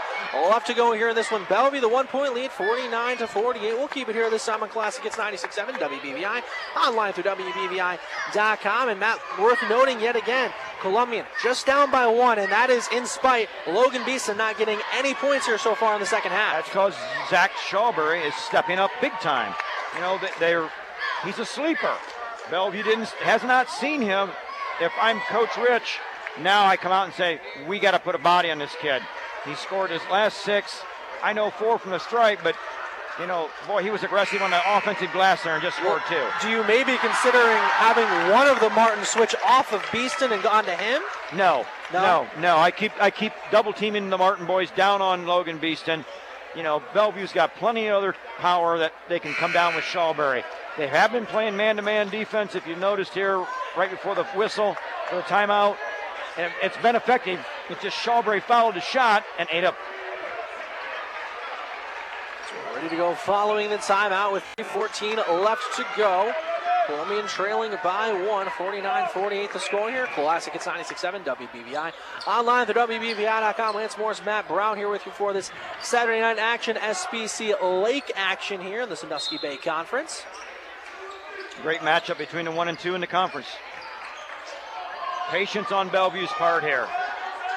left to go here in this one. Bellevue, the one-point lead, 49 to 48. We'll keep it here this time on Classic. It's 96.7 WBVI online through WBVI.com. And Matt, worth noting yet again, Columbian just down by one, and that is in spite Logan Beeston not getting any points here so far in the second half. That's because Zach Shawberry is stepping up big time. You know that they're he's a sleeper. Bellevue didn't has not seen him. If I'm Coach Rich, now I come out and say we got to put a body on this kid. He scored his last six. I know four from the stripe, but you know, boy, he was aggressive on the offensive glass there and just scored two. Do you maybe considering having one of the Martin switch off of Beeston and gone to him? No, No? no, no. I keep I keep double teaming the Martin boys down on Logan Beeston. You know, Bellevue's got plenty of other power that they can come down with Shawberry. They have been playing man-to-man defense. If you noticed here, right before the whistle for the timeout, and it's been effective. It's just Shawbury fouled his shot and ate up. So Ready to go following the timeout with 3.14 left to go. Columbian trailing by one, 49-48 the score here. Classic, it's 96-7 WBVI. Online at WBVI.com. Lance Morris, Matt Brown here with you for this Saturday night action, SBC Lake action here in the Sandusky Bay Conference. Great matchup between the one and two in the conference. Patience on Bellevue's part here.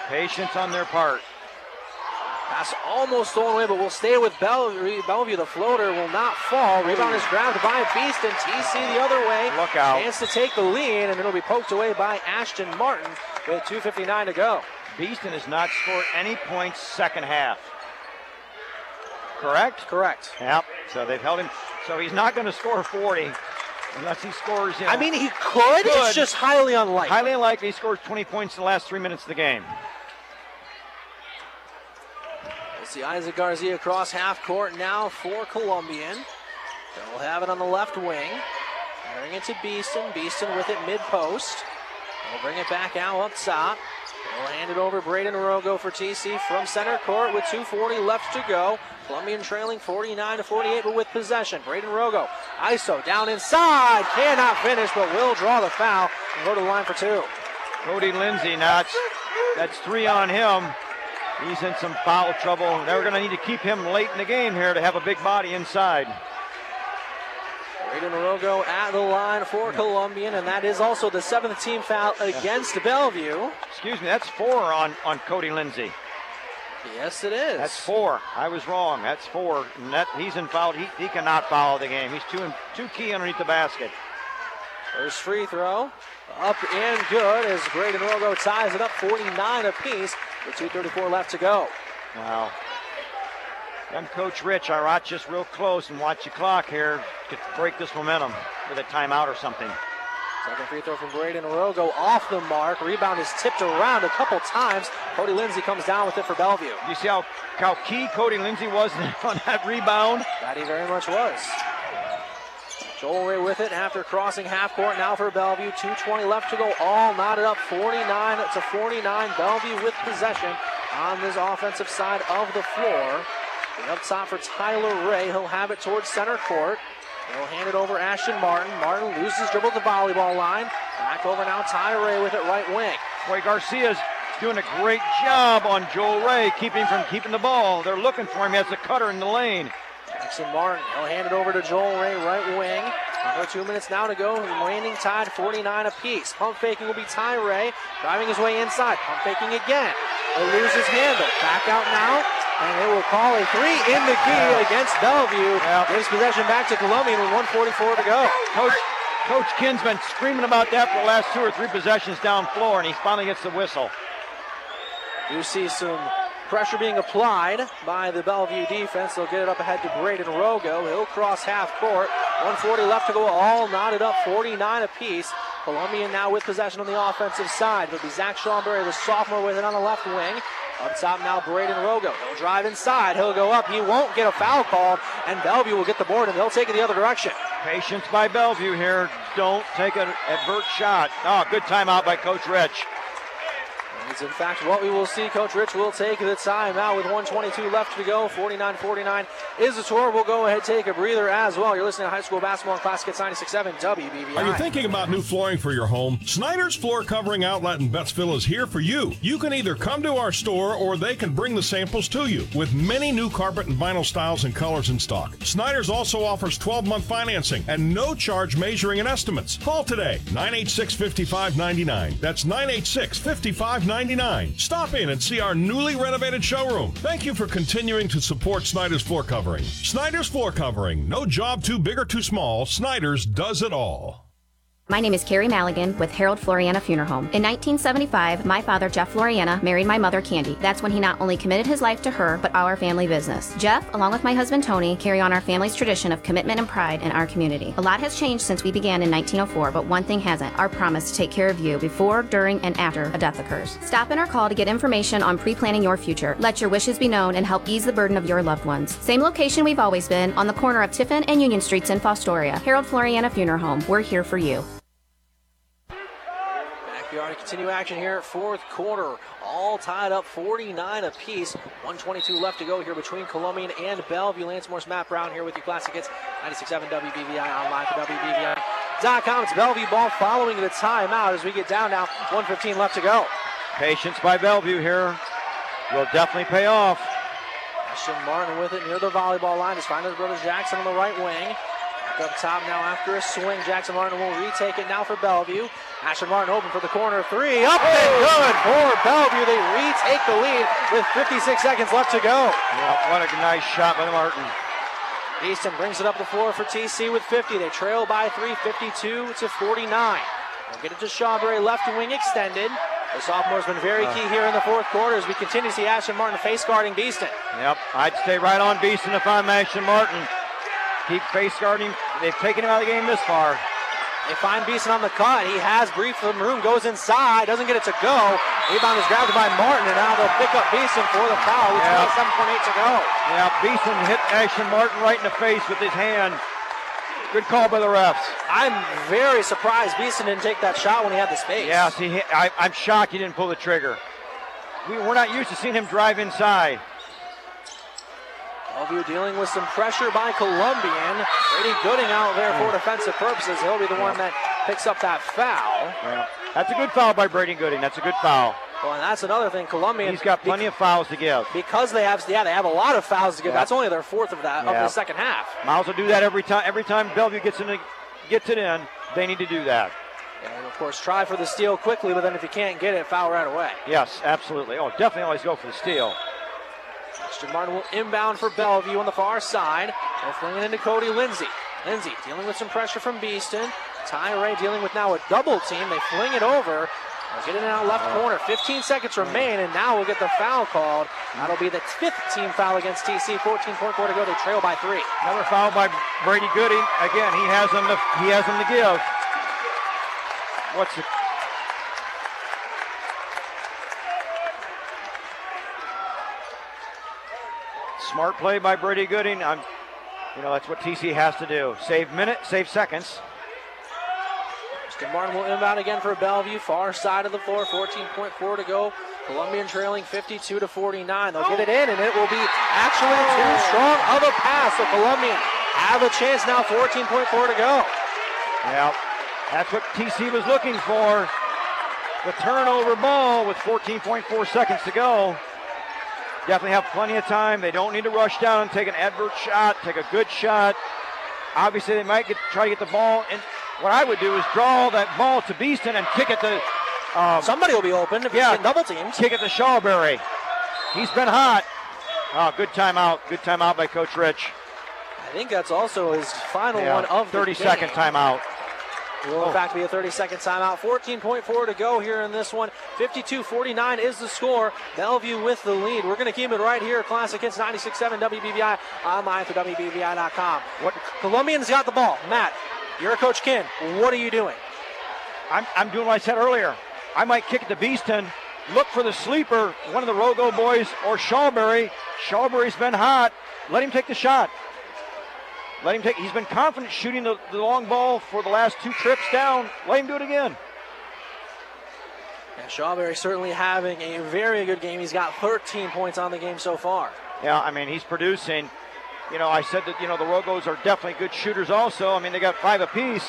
Patience on their part. Pass almost stolen away, but we'll stay with Bellevue. Bellevue. The floater will not fall. Rebound is grabbed by Beeston. TC the other way. Look out. Chance to take the lead, and it'll be poked away by Ashton Martin with 2.59 to go. Beeston has not scored any points second half. Correct? Correct. Yep. So they've held him. So he's not going to score 40 unless he scores. You know, I mean, he could. It's just highly unlikely. Highly unlikely. He scores 20 points in the last three minutes of the game. We'll see Isaac Garcia across half court now for Columbian. They'll have it on the left wing. Bring it to Beeston. Beeston with it mid post. They'll bring it back out up top. They'll hand it over Braden Rogo for TC from center court with 2.40 left to go. Columbian trailing 49 to 48, but with possession. Braden Rogo, ISO down inside, cannot finish, but will draw the foul and go to the line for two. Cody Lindsay, it's, that's three on him. He's in some foul trouble. They're going to need to keep him late in the game here to have a big body inside. Braden Rogo at the line for Columbian, and that is also the seventh team foul against Bellevue. Excuse me, that's four on, on Cody Lindsay. Yes, it is. That's four. I was wrong. That's four. And that, he's in foul. He, he cannot foul the game. He's too, in, two key underneath the basket. First free throw. Up and good as Braden Rogo ties it up 49 apiece with 2.34 left to go. Wow. And Coach Rich, I watch just real close and watch the clock here to break this momentum with a timeout or something. Second free throw from Braden Rogo off the mark. Rebound is tipped around a couple times. Cody Lindsay comes down with it for Bellevue. You see how, how key Cody Lindsay was *laughs* on that rebound? That he very much was. Joel Ray with it after crossing half court now for Bellevue. 2.20 left to go. All knotted up 49 to 49. Bellevue with possession on this offensive side of the floor. The up top for Tyler Ray. He'll have it towards center court. He'll hand it over Ashton Martin. Martin loses dribble to the volleyball line. Back over now Ty Ray with it right wing. Boy, Garcia's doing a great job on Joel Ray, keeping from keeping the ball. They're looking for him. He has a cutter in the lane. Jackson Martin. He'll hand it over to Joel Ray, right wing. Another two minutes now to go. Remaining tied 49 apiece. Pump faking will be Ty Ray. Driving his way inside. Pump faking again. He'll lose his handle. Back out now. And it will call a three in the key against Bellevue. Yep. Gives possession back to Columbian with 144 to go. Coach Coach Kinn's been screaming about that for the last two or three possessions down floor, and he finally gets the whistle. You see some Pressure being applied by the Bellevue defense. They'll get it up ahead to Braden Rogo. He'll cross half court. 140 left to go. All knotted up, 49 apiece. Columbian now with possession on the offensive side. It'll be Zach Shawberry, the sophomore, with it on the left wing. Up top now, Braden Rogo. He'll drive inside. He'll go up. He won't get a foul call, and Bellevue will get the board, and they'll take it the other direction. Patience by Bellevue here. Don't take an advert shot. Oh, good timeout by Coach Rich. It's in fact what we will see. Coach Rich will take the timeout with 122 left to go. 49-49 is the score. We'll go ahead take a breather as well. You're listening to High School Basketball Classic 96.7 WBVI. Are you thinking about new flooring for your home? Snyder's Floor Covering Outlet in Bettsville is here for you. You can either come to our store or they can bring the samples to you with many new carpet and vinyl styles and colors in stock. Snyder's also offers 12-month financing and no charge measuring and estimates. Call today 986-5599. That's 986-5599. Stop in and see our newly renovated showroom. Thank you for continuing to support Snyder's Floor Covering. Snyder's Floor Covering. No job too big or too small. Snyder's does it all. My name is Carrie Maligan with Harold Floriana Funeral Home. In 1975, my father, Jeff Floriana, married my mother, Candy. That's when he not only committed his life to her, but our family business. Jeff, along with my husband, Tony, carry on our family's tradition of commitment and pride in our community. A lot has changed since we began in 1904, but one thing hasn't our promise to take care of you before, during, and after a death occurs. Stop in or call to get information on pre planning your future. Let your wishes be known and help ease the burden of your loved ones. Same location we've always been, on the corner of Tiffin and Union Streets in Fostoria. Harold Floriana Funeral Home. We're here for you. Backyard to continue action here, fourth quarter. All tied up 49 apiece. 122 left to go here between Columbian and Bellevue. Lance Morris, Matt Brown here with you. Classic Hits 96.7 WBVI online for WBVI.com. It's Bellevue ball following the timeout as we get down now. 115 left to go. Patience by Bellevue here will definitely pay off. Ashton Martin with it near the volleyball line. He's finding his brother Jackson on the right wing. Back up top now after a swing. Jackson Martin will retake it now for Bellevue. Ashton Martin open for the corner three. Up and good for Bellevue. They retake the lead with 56 seconds left to go. Yeah, what a nice shot by Martin. Easton brings it up the floor for TC with 50. They trail by three, 52 to 49. They'll get it to Shawberry, left wing extended. The sophomore's been very uh. key here in the fourth quarter as we continue to see Ashton Martin face guarding Beeston. Yep, I'd stay right on Beeston if I'm Ashton Martin. Keep face guarding. They've taken him out of the game this far. They find Beeston on the cut. He has brief room, goes inside, doesn't get it to go. Rebound is grabbed by Martin, and now they'll pick up Beeston for the foul with Yeah. 27.8 to go. Yeah, Beeston hit Ashton Martin right in the face with his hand. Good call by the refs. I'm very surprised Beeston didn't take that shot when he had the space. Yeah, see, I, I'm shocked he didn't pull the trigger. We, we're not used to seeing him drive inside. Bellevue dealing with some pressure by Columbian. Brady Gooding out there for defensive purposes. He'll be the one that picks up that foul. Yeah. That's a good foul by Brady Gooding. That's a good foul. Well, and that's another thing. Columbia. He's got plenty of fouls to give. Because they have, yeah, they have a lot of fouls to give. Yeah. That's only their fourth of that of the second half. Miles will do that every time. Every time Bellevue gets in, the, gets it in, they need to do that. And of course, try for the steal quickly, but then if you can't get it, foul right away. Yes, absolutely. Oh, definitely always go for the steal. Christian Martin will inbound for Bellevue on the far side. They'll fling it into Cody Lindsay. Lindsay dealing with some pressure from Beeston. Ty Ray dealing with now a double team. They fling it over. They'll get it in out left corner. 15 seconds remain, and now we'll get the foul called. That'll be the fifth team foul against TC. 14.4 to go. They trail by three. Another foul by Brady Goody. Again, he has them to, he has them to give. What's it? Smart play by Brady Gooding. I'm, you know, that's what TC has to do. Save minutes, save seconds. Mr. Martin will inbound again for Bellevue. Far side of the floor. 14.4 to go. Columbian trailing 52 to 49. They'll get it in, and it will be actually too strong of a pass. So Columbian have a chance now. 14.4 to go. Yeah, that's what TC was looking for. The turnover ball with 14.4 seconds to go. Definitely have plenty of time. They don't need to rush down and take an adverse shot, take a good shot. Obviously, they might get, try to get the ball. And what I would do is draw that ball to Beeston and kick it to. Um, Somebody will be open if yeah, double teamed. Kick it to Shawberry. He's been hot. Oh, good timeout. Good timeout by Coach Rich. I think that's also his final Yeah, one of the 30 game. second timeout. It will in oh. fact be a 30 second timeout. 14.4 to go here in this one. 52 49 is the score. Bellevue with the lead. We're going to keep it right here. Classic Hits 96.7 WBVI online through WBVI.com. What Columbians got the ball. Matt, you're a coach Ken. What are you doing? I'm, I'm doing what I said earlier. I might kick it to Beeston, look for the sleeper, one of the Rogo boys or Shawberry. Shawberry's been hot. Let him take the shot. Let him take. He's been confident shooting the, the long ball for the last two trips down. Let him do it again. And Shawberry certainly having a very good game. He's got 13 points on the game so far. Yeah, I mean he's producing. You know, I said that you know the Rogos are definitely good shooters. Also, I mean they got five apiece,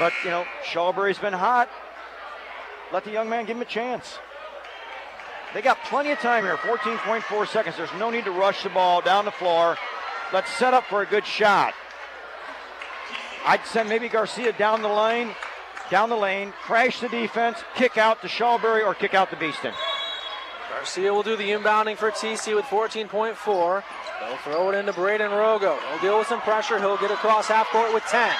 but you know Shawberry's been hot. Let the young man give him a chance. They got plenty of time here. 14.4 seconds. There's no need to rush the ball down the floor. Let's set up for a good shot. I'd send maybe Garcia down the lane, down the lane, crash the defense, kick out to Shawberry or kick out to Beeston. Garcia will do the inbounding for TC with 14.4. They'll throw it into Braden Rogo. He'll deal with some pressure. He'll get across half court with 10.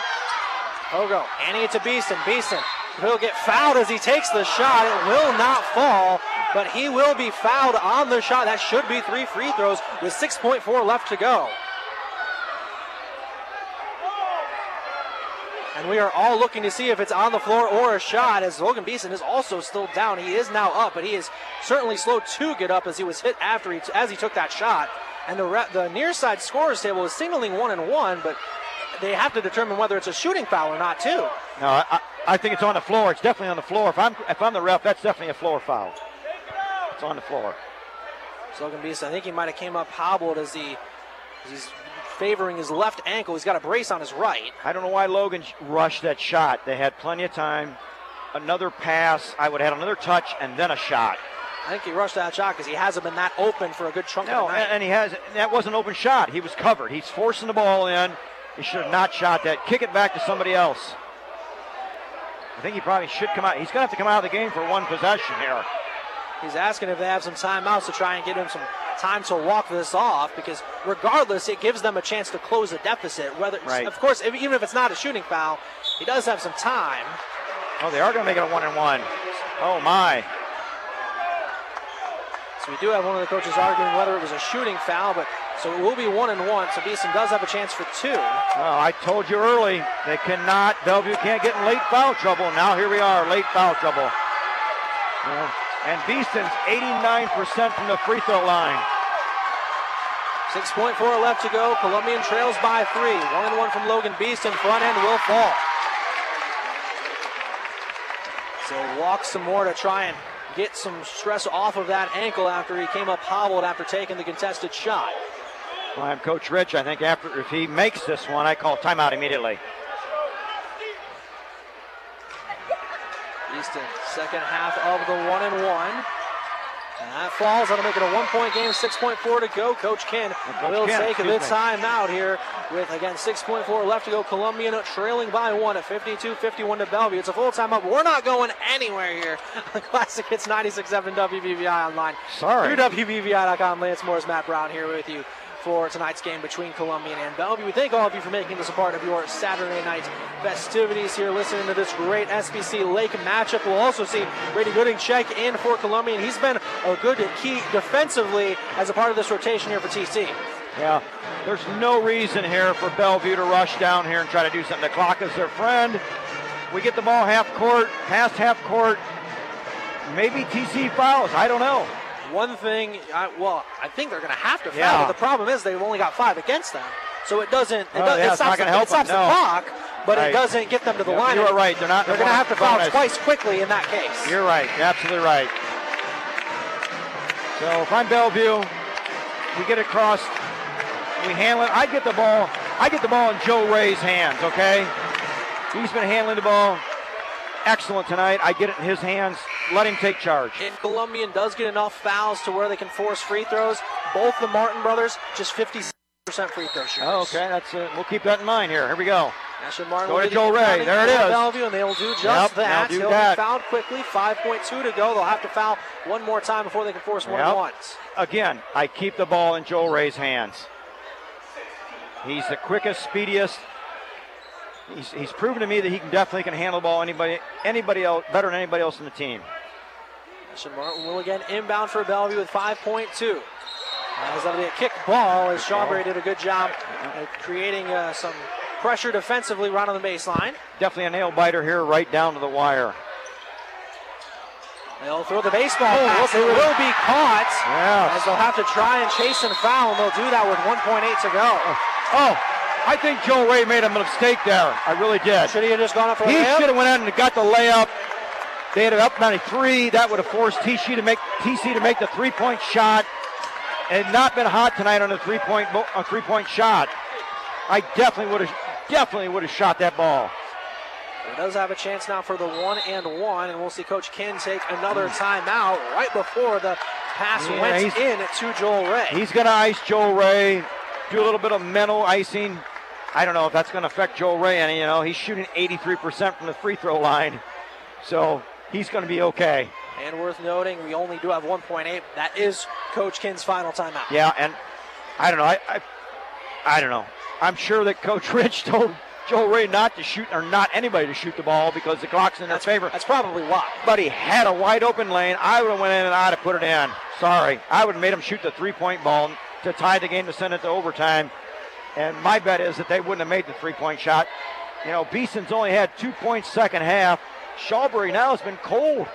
Rogo handing it to Beeston. Beeston will get fouled as he takes the shot. It will not fall, but he will be fouled on the shot. That should be three free throws with 6.4 left to go. And we are all looking to see if it's on the floor or a shot as Logan Beeston is also still down. He is now up, but he is certainly slow to get up as he was hit after he, as he took that shot. And the, re- the near side scorers table is signaling one and one, but they have to determine whether it's a shooting foul or not, too. No, I, I think it's on the floor. It's definitely on the floor. If I'm if I'm the ref, that's definitely a floor foul. It's on the floor. Logan Beeston, I think he might have came up hobbled as he as he's favoring his left ankle. He's got a brace on his right. I don't know why Logan rushed that shot. They had plenty of time. Another pass. I would have had another touch and then a shot. I think he rushed that shot because he hasn't been that open for a good chunk No, of the night. and, and he has. That was an open shot. He was covered. He's forcing the ball in. He should have not shot that. Kick it back to somebody else. I think he probably should come out. He's going to have to come out of the game for one possession here. He's asking if they have some timeouts to try and get him some time to walk this off because regardless, it gives them a chance to close the deficit. Whether, Right. of course, if, even if it's not a shooting foul, he does have some time. Oh, they are going to make it a one and one. Oh my. So we do have one of the coaches arguing whether it was a shooting foul, but so it will be one and one. So Beeston does have a chance for two. Well, I told you early, they cannot, Bellevue can't get in late foul trouble. Now here we are, late foul trouble. Yeah. And Beeston's 89% from the free throw line. 6.4 left to go. Columbian trails by three. One and one from Logan Beeston. Front end will fall. So walk some more to try and get some stress off of that ankle after he came up hobbled after taking the contested shot. Well, I'm Coach Rich. I think after if he makes this one, I call timeout immediately. Beeston. Second half of the one and one. And that falls. That'll make it a one-point game. 6.4 to go. Coach Ken will Ken, take the excuse me. timeout here with again 6.4 left to go. Columbian trailing by one at 52-51 to Bellevue. It's a full time up. we're not going anywhere here. *laughs* The Classic Hits 96.7 WBVI online. Sorry. Through WBVI.com. Lance Morris, Matt Brown here with you for tonight's game between Columbian and Bellevue. We thank all of you for making this a part of your Saturday night festivities here, listening to this great SBC Lake matchup. We'll also see Brady Gooding check in for Columbian. He's been a good key defensively as a part of this rotation here for TC. Yeah, there's no reason here for Bellevue to rush down here and try to do something. The clock is their friend. We get the ball half court, past half court. Maybe TC fouls. I don't know. One thing, I, well, I think they're going to have to foul. Yeah. But the problem is they've only got five against them, so it doesn't. It, Oh, does, yeah, it it's stops, the, help it stops them, the no. clock, but Right. it doesn't get them to the line. you are right. They're not- They're they going to have to foul bonus. twice quickly in that case. You're right. You're absolutely right. So if I'm Bellevue, we get across, we handle it. I get the ball. I get the ball in Joe Ray's hands. Okay, he's been handling the ball excellent tonight. I get it in his hands. Let him take charge. And Columbian does get enough fouls to where they can force free throws. Both the Martin brothers just 50% free throw shooters. Oh, okay, that's it. We'll keep that in mind here. Here we go. Asher Martin Go to Joe Ray. There it is. Bellevue, and they will do just Yep, that. do He'll that. be fouled quickly. 5.2 to go. They'll have to foul one more time before they can force one Yep. and ones. Again, I keep the ball in Joe Ray's hands. He's the quickest, speediest. He's, he's proven to me that he can definitely can handle the ball anybody anybody else better than anybody else in the team. Asher Martin will again inbound for Bellevue with 5.2. As that'll be a kick ball, as Shawberry did a good job at creating uh, some pressure defensively right on the baseline. Definitely a nail biter here, right down to the wire. They'll throw the baseball oh, pass. It will be caught. Yes. As they'll have to try and chase and foul, and they'll do that with 1.8 to go. Oh, I think Joe Ray made a mistake there. I really did. Should he have just gone up for a He should have went out and got the layup. They had it up 93. That would have forced TC to make TC to make the three-point shot. It had not been hot tonight on a three-point bo- a three-point shot. I definitely would have definitely would have shot that ball. He does have a chance now for the one and one, and we'll see Coach Ken take another mm. timeout right before the pass Yeah, went he's- in to Joel Ray. He's going to ice Joe Ray, do a little bit of mental icing. I don't know if that's going to affect Joe Ray any. You know, he's shooting 83% from the free throw line, so he's going to be okay. And worth noting, we only do have 1.8. That is Coach Ken's final timeout. Yeah, and I don't know. I, I, I don't know. I'm sure that Coach *laughs* Rich told Joe Ray not to shoot, or not anybody to shoot the ball because the clock's in their favor. That's probably why. But he had a wide open lane. I would have went in and I'd have put it in. Sorry, I would have made him shoot the three-point ball to tie the game to send it to overtime. And my bet is that they wouldn't have made the three-point shot. You know, Beeston's only had two points second half. Shawberry now has been cold.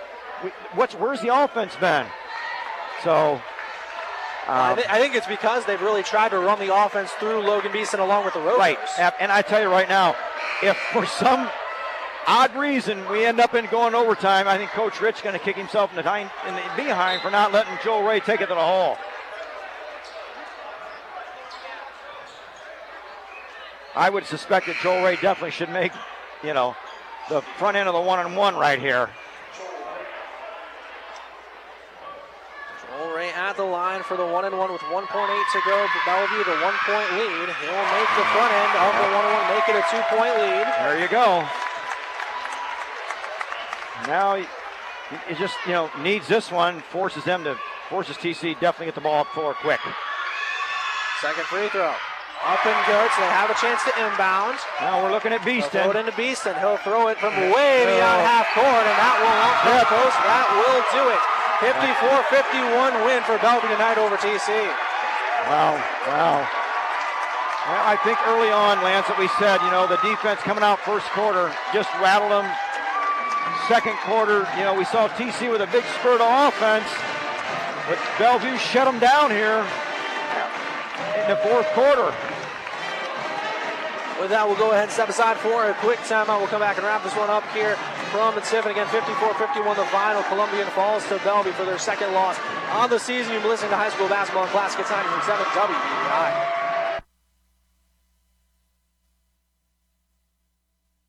What's where's the offense been? So. I, um, thi- I think it's because they've really tried to run the offense through Logan Beeston along with the Rovers. Right. And- I tell you right now, if for some odd reason we end up in going overtime, I think Coach Rich going to kick himself in the, hind, in the behind for not letting Joe Ray take it to the hole. I would suspect that Joel Ray definitely should make, you know, the front end of the one and one right here. Joel Ray at the line for the one and one with 1.8 to go. Bellevue the one point lead. He'll make the front end of the one and one, make it a two point lead. There you go. Now he, he just you know needs this one, forces them to forces TC definitely get the ball up floor quick. Second free throw. Up and good, so they have a chance to inbound. Now we're looking at Beeston. throw it into Beeston. He'll throw it from way beyond half court, and that will not. That will do it. 54-51 win for Bellevue tonight over TC. Wow, wow. Well, I think early on, Lance, that we said, you know, the defense coming out first quarter just rattled them. Second quarter, you know, we saw TC with a big spurt of offense, but Bellevue shut them down here in the fourth quarter. With that, we'll go ahead and step aside for a quick timeout. We'll come back and wrap this one up here from the Tiffin. Again, 54-51 the final. Columbian falls to Bellevue for their second loss on the season. You've been listening to high school basketball and classic at 97 WBI.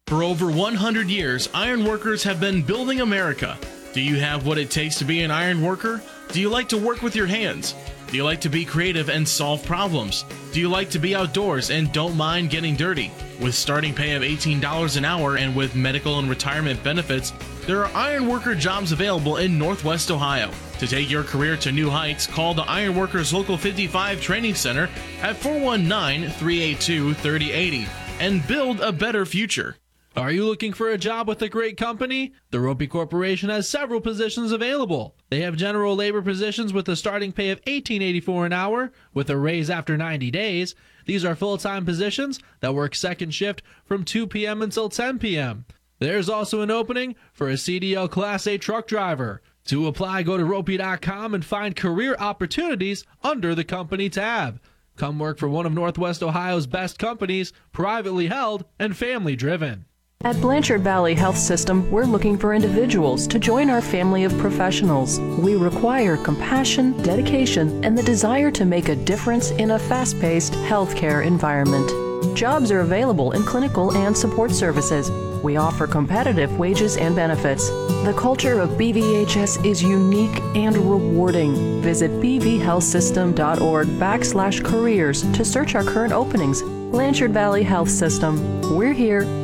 For over 100 years, ironworkers have been building America. Do you have what it takes to be an iron worker? Do you like to work with your hands? Do you like to be creative and solve problems? Do you like to be outdoors and don't mind getting dirty? With starting pay of $18 an hour and with medical and retirement benefits, there are ironworker jobs available in Northwest Ohio. To take your career to new heights, call the Ironworkers Local 55 Training Center at 419 382 3080 and build a better future. Are you looking for a job with a great company? The Roppe Corporation has several positions available. They have general labor positions with a starting pay of $18.84 an hour with a raise after 90 days. These are full-time positions that work second shift from 2 p.m. until 10 p.m. There's also an opening for a CDL Class A truck driver. To apply, go to roppe.com and find career opportunities under the company tab. Come work for one of Northwest Ohio's best companies, privately held and family driven. At Blanchard Valley Health System, we're looking for individuals to join our family of professionals. We require compassion, dedication, and the desire to make a difference in a fast paced healthcare environment. Jobs are available in clinical and support services. We offer competitive wages and benefits. The culture of BVHS is unique and rewarding. Visit bvhealthsystem.org backslash careers to search our current openings. Blanchard Valley Health System. We're here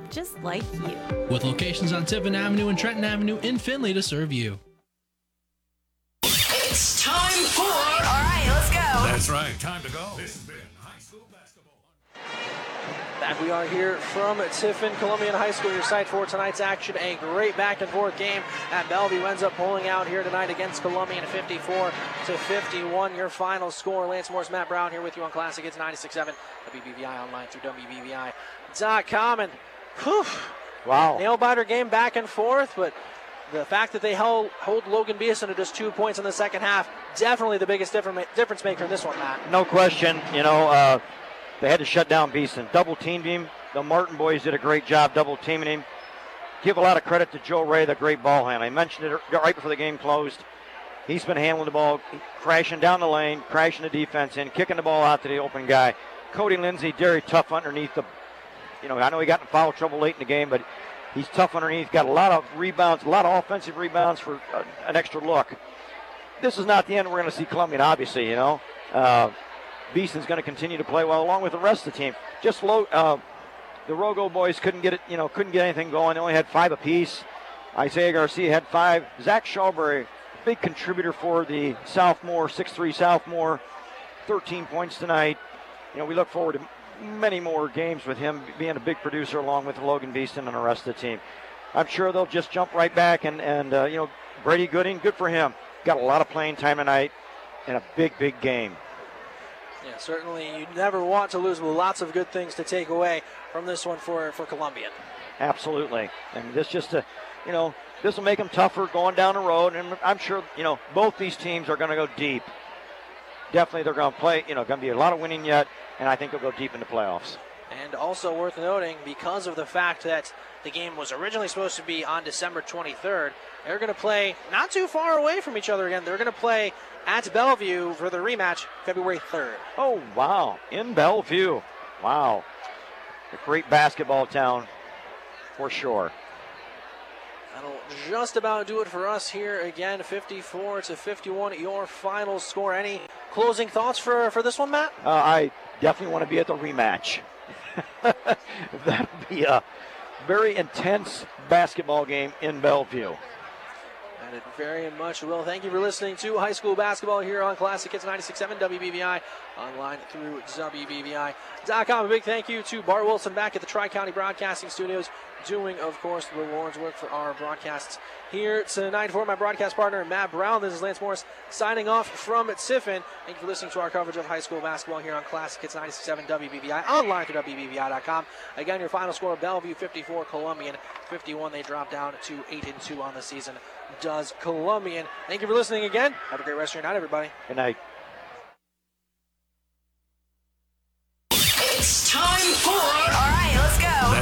just like you. With locations on Tiffin Avenue and Trenton Avenue in Findlay to serve you. It's time for. All right, let's go. That's right. Time to go. This has been high school basketball. Back we are here from Tiffin Columbian High School, your site for tonight's action. A great back and forth game at Bellevue ends up pulling out here tonight against Columbian 54 to 51. Your final score. Lance Morris, Matt Brown here with you on Classic. It's 96.7 WBVI online through WBVI.com. And whew, wow, nail biter game back and forth, but the fact that they held, hold Logan Beeston to just two points in the second half, definitely the biggest difference maker in this one, Matt. No question. You know, uh, they had to shut down Beeson. Double teamed him. The Martin boys did a great job double teaming him. Give a lot of credit to Joe Ray, the great ball handler. I mentioned it right before the game closed. He's been handling the ball, crashing down the lane, crashing the defense in, kicking the ball out to the open guy. Cody Lindsay, very tough underneath the. You know, I know he got in foul trouble late in the game, but he's tough underneath. Got a lot of rebounds, a lot of offensive rebounds for uh, an extra look. This is not the end. We're going to see Columbian, obviously. You know, uh, Beeston's going to continue to play well along with the rest of the team. Just low. Uh, the Rogo boys couldn't get it. You know, couldn't get anything going. They only had five apiece. Isaiah Garcia had five. Zach Shawberry, big contributor for the sophomore, six-three sophomore, 13 points tonight. You know, we look forward to many more games with him being a big producer along with Logan Beeston and the rest of the team. I'm sure they'll just jump right back and, and uh, you know, Brady Gooding, good for him. Got a lot of playing time tonight and a big, big game. Yeah, certainly you never want to lose, but lots of good things to take away from this one for, for Columbian. Absolutely. And this just, a, you know, this will make them tougher going down the road. And I'm sure, you know, both these teams are going to go deep. Definitely they're going to play, you know, going to be a lot of winning yet, and I think they'll go deep in the playoffs. And also worth noting, because of the fact that the game was originally supposed to be on December 23rd, they're going to play not too far away from each other again. They're going to play at Bellevue for the rematch February 3rd. Oh, wow. In Bellevue. Wow. A great basketball town for sure. That'll just about do it for us here again. 54 to 51, your final score. Any closing thoughts for, for this one, Matt? Uh, I definitely want to be at the rematch. *laughs* That'll be a very intense basketball game in Bellevue. And it very much will. Thank you for listening to high school basketball here on Classic Hits 96.7 WBVI, online through WBVI.com. A big thank you to Bart Wilson back at the Tri County Broadcasting Studios, doing, of course, the Lord's work for our broadcasts here tonight. For my broadcast partner, Matt Brown, this is Lance Morris signing off from Tiffin. Thank you for listening to our coverage of high school basketball here on Classic Hits 96.7 WBVI, online through WBVI.com. Again, your final score Bellevue 54, Columbian 51. They drop down to 8 and 2 on the season. does Columbian. Thank you for listening again. Have a great rest of your night, everybody. Good night. It's time for.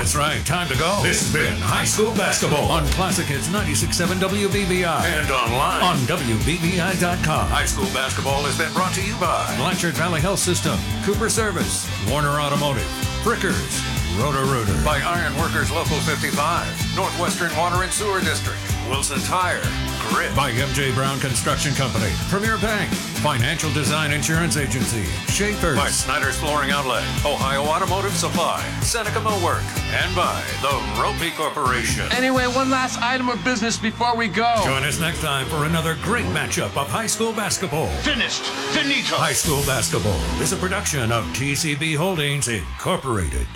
That's right, time to go. This has been High School Basketball on Classic Hits 96.7 WBVI and online on WBVI.com. High School Basketball has been brought to you by Blanchard Valley Health System, Cooper Service, Warner Automotive, Frickers, Roto Rooter, by Iron Workers Local 55, Northwestern Water and Sewer District, Wilson Tire, Grit, by MJ Brown Construction Company, Premier Bank, Financial Design Insurance Agency, Schaefer's, by Snyder's Flooring Outlet, Ohio Automotive Supply, Seneca Millwork, and by the Roppe Corporation. Anyway, one last item of business before we go. Join us next time for another great matchup of high school basketball. Finished. Finito. High School Basketball is a production of TCB Holdings Incorporated.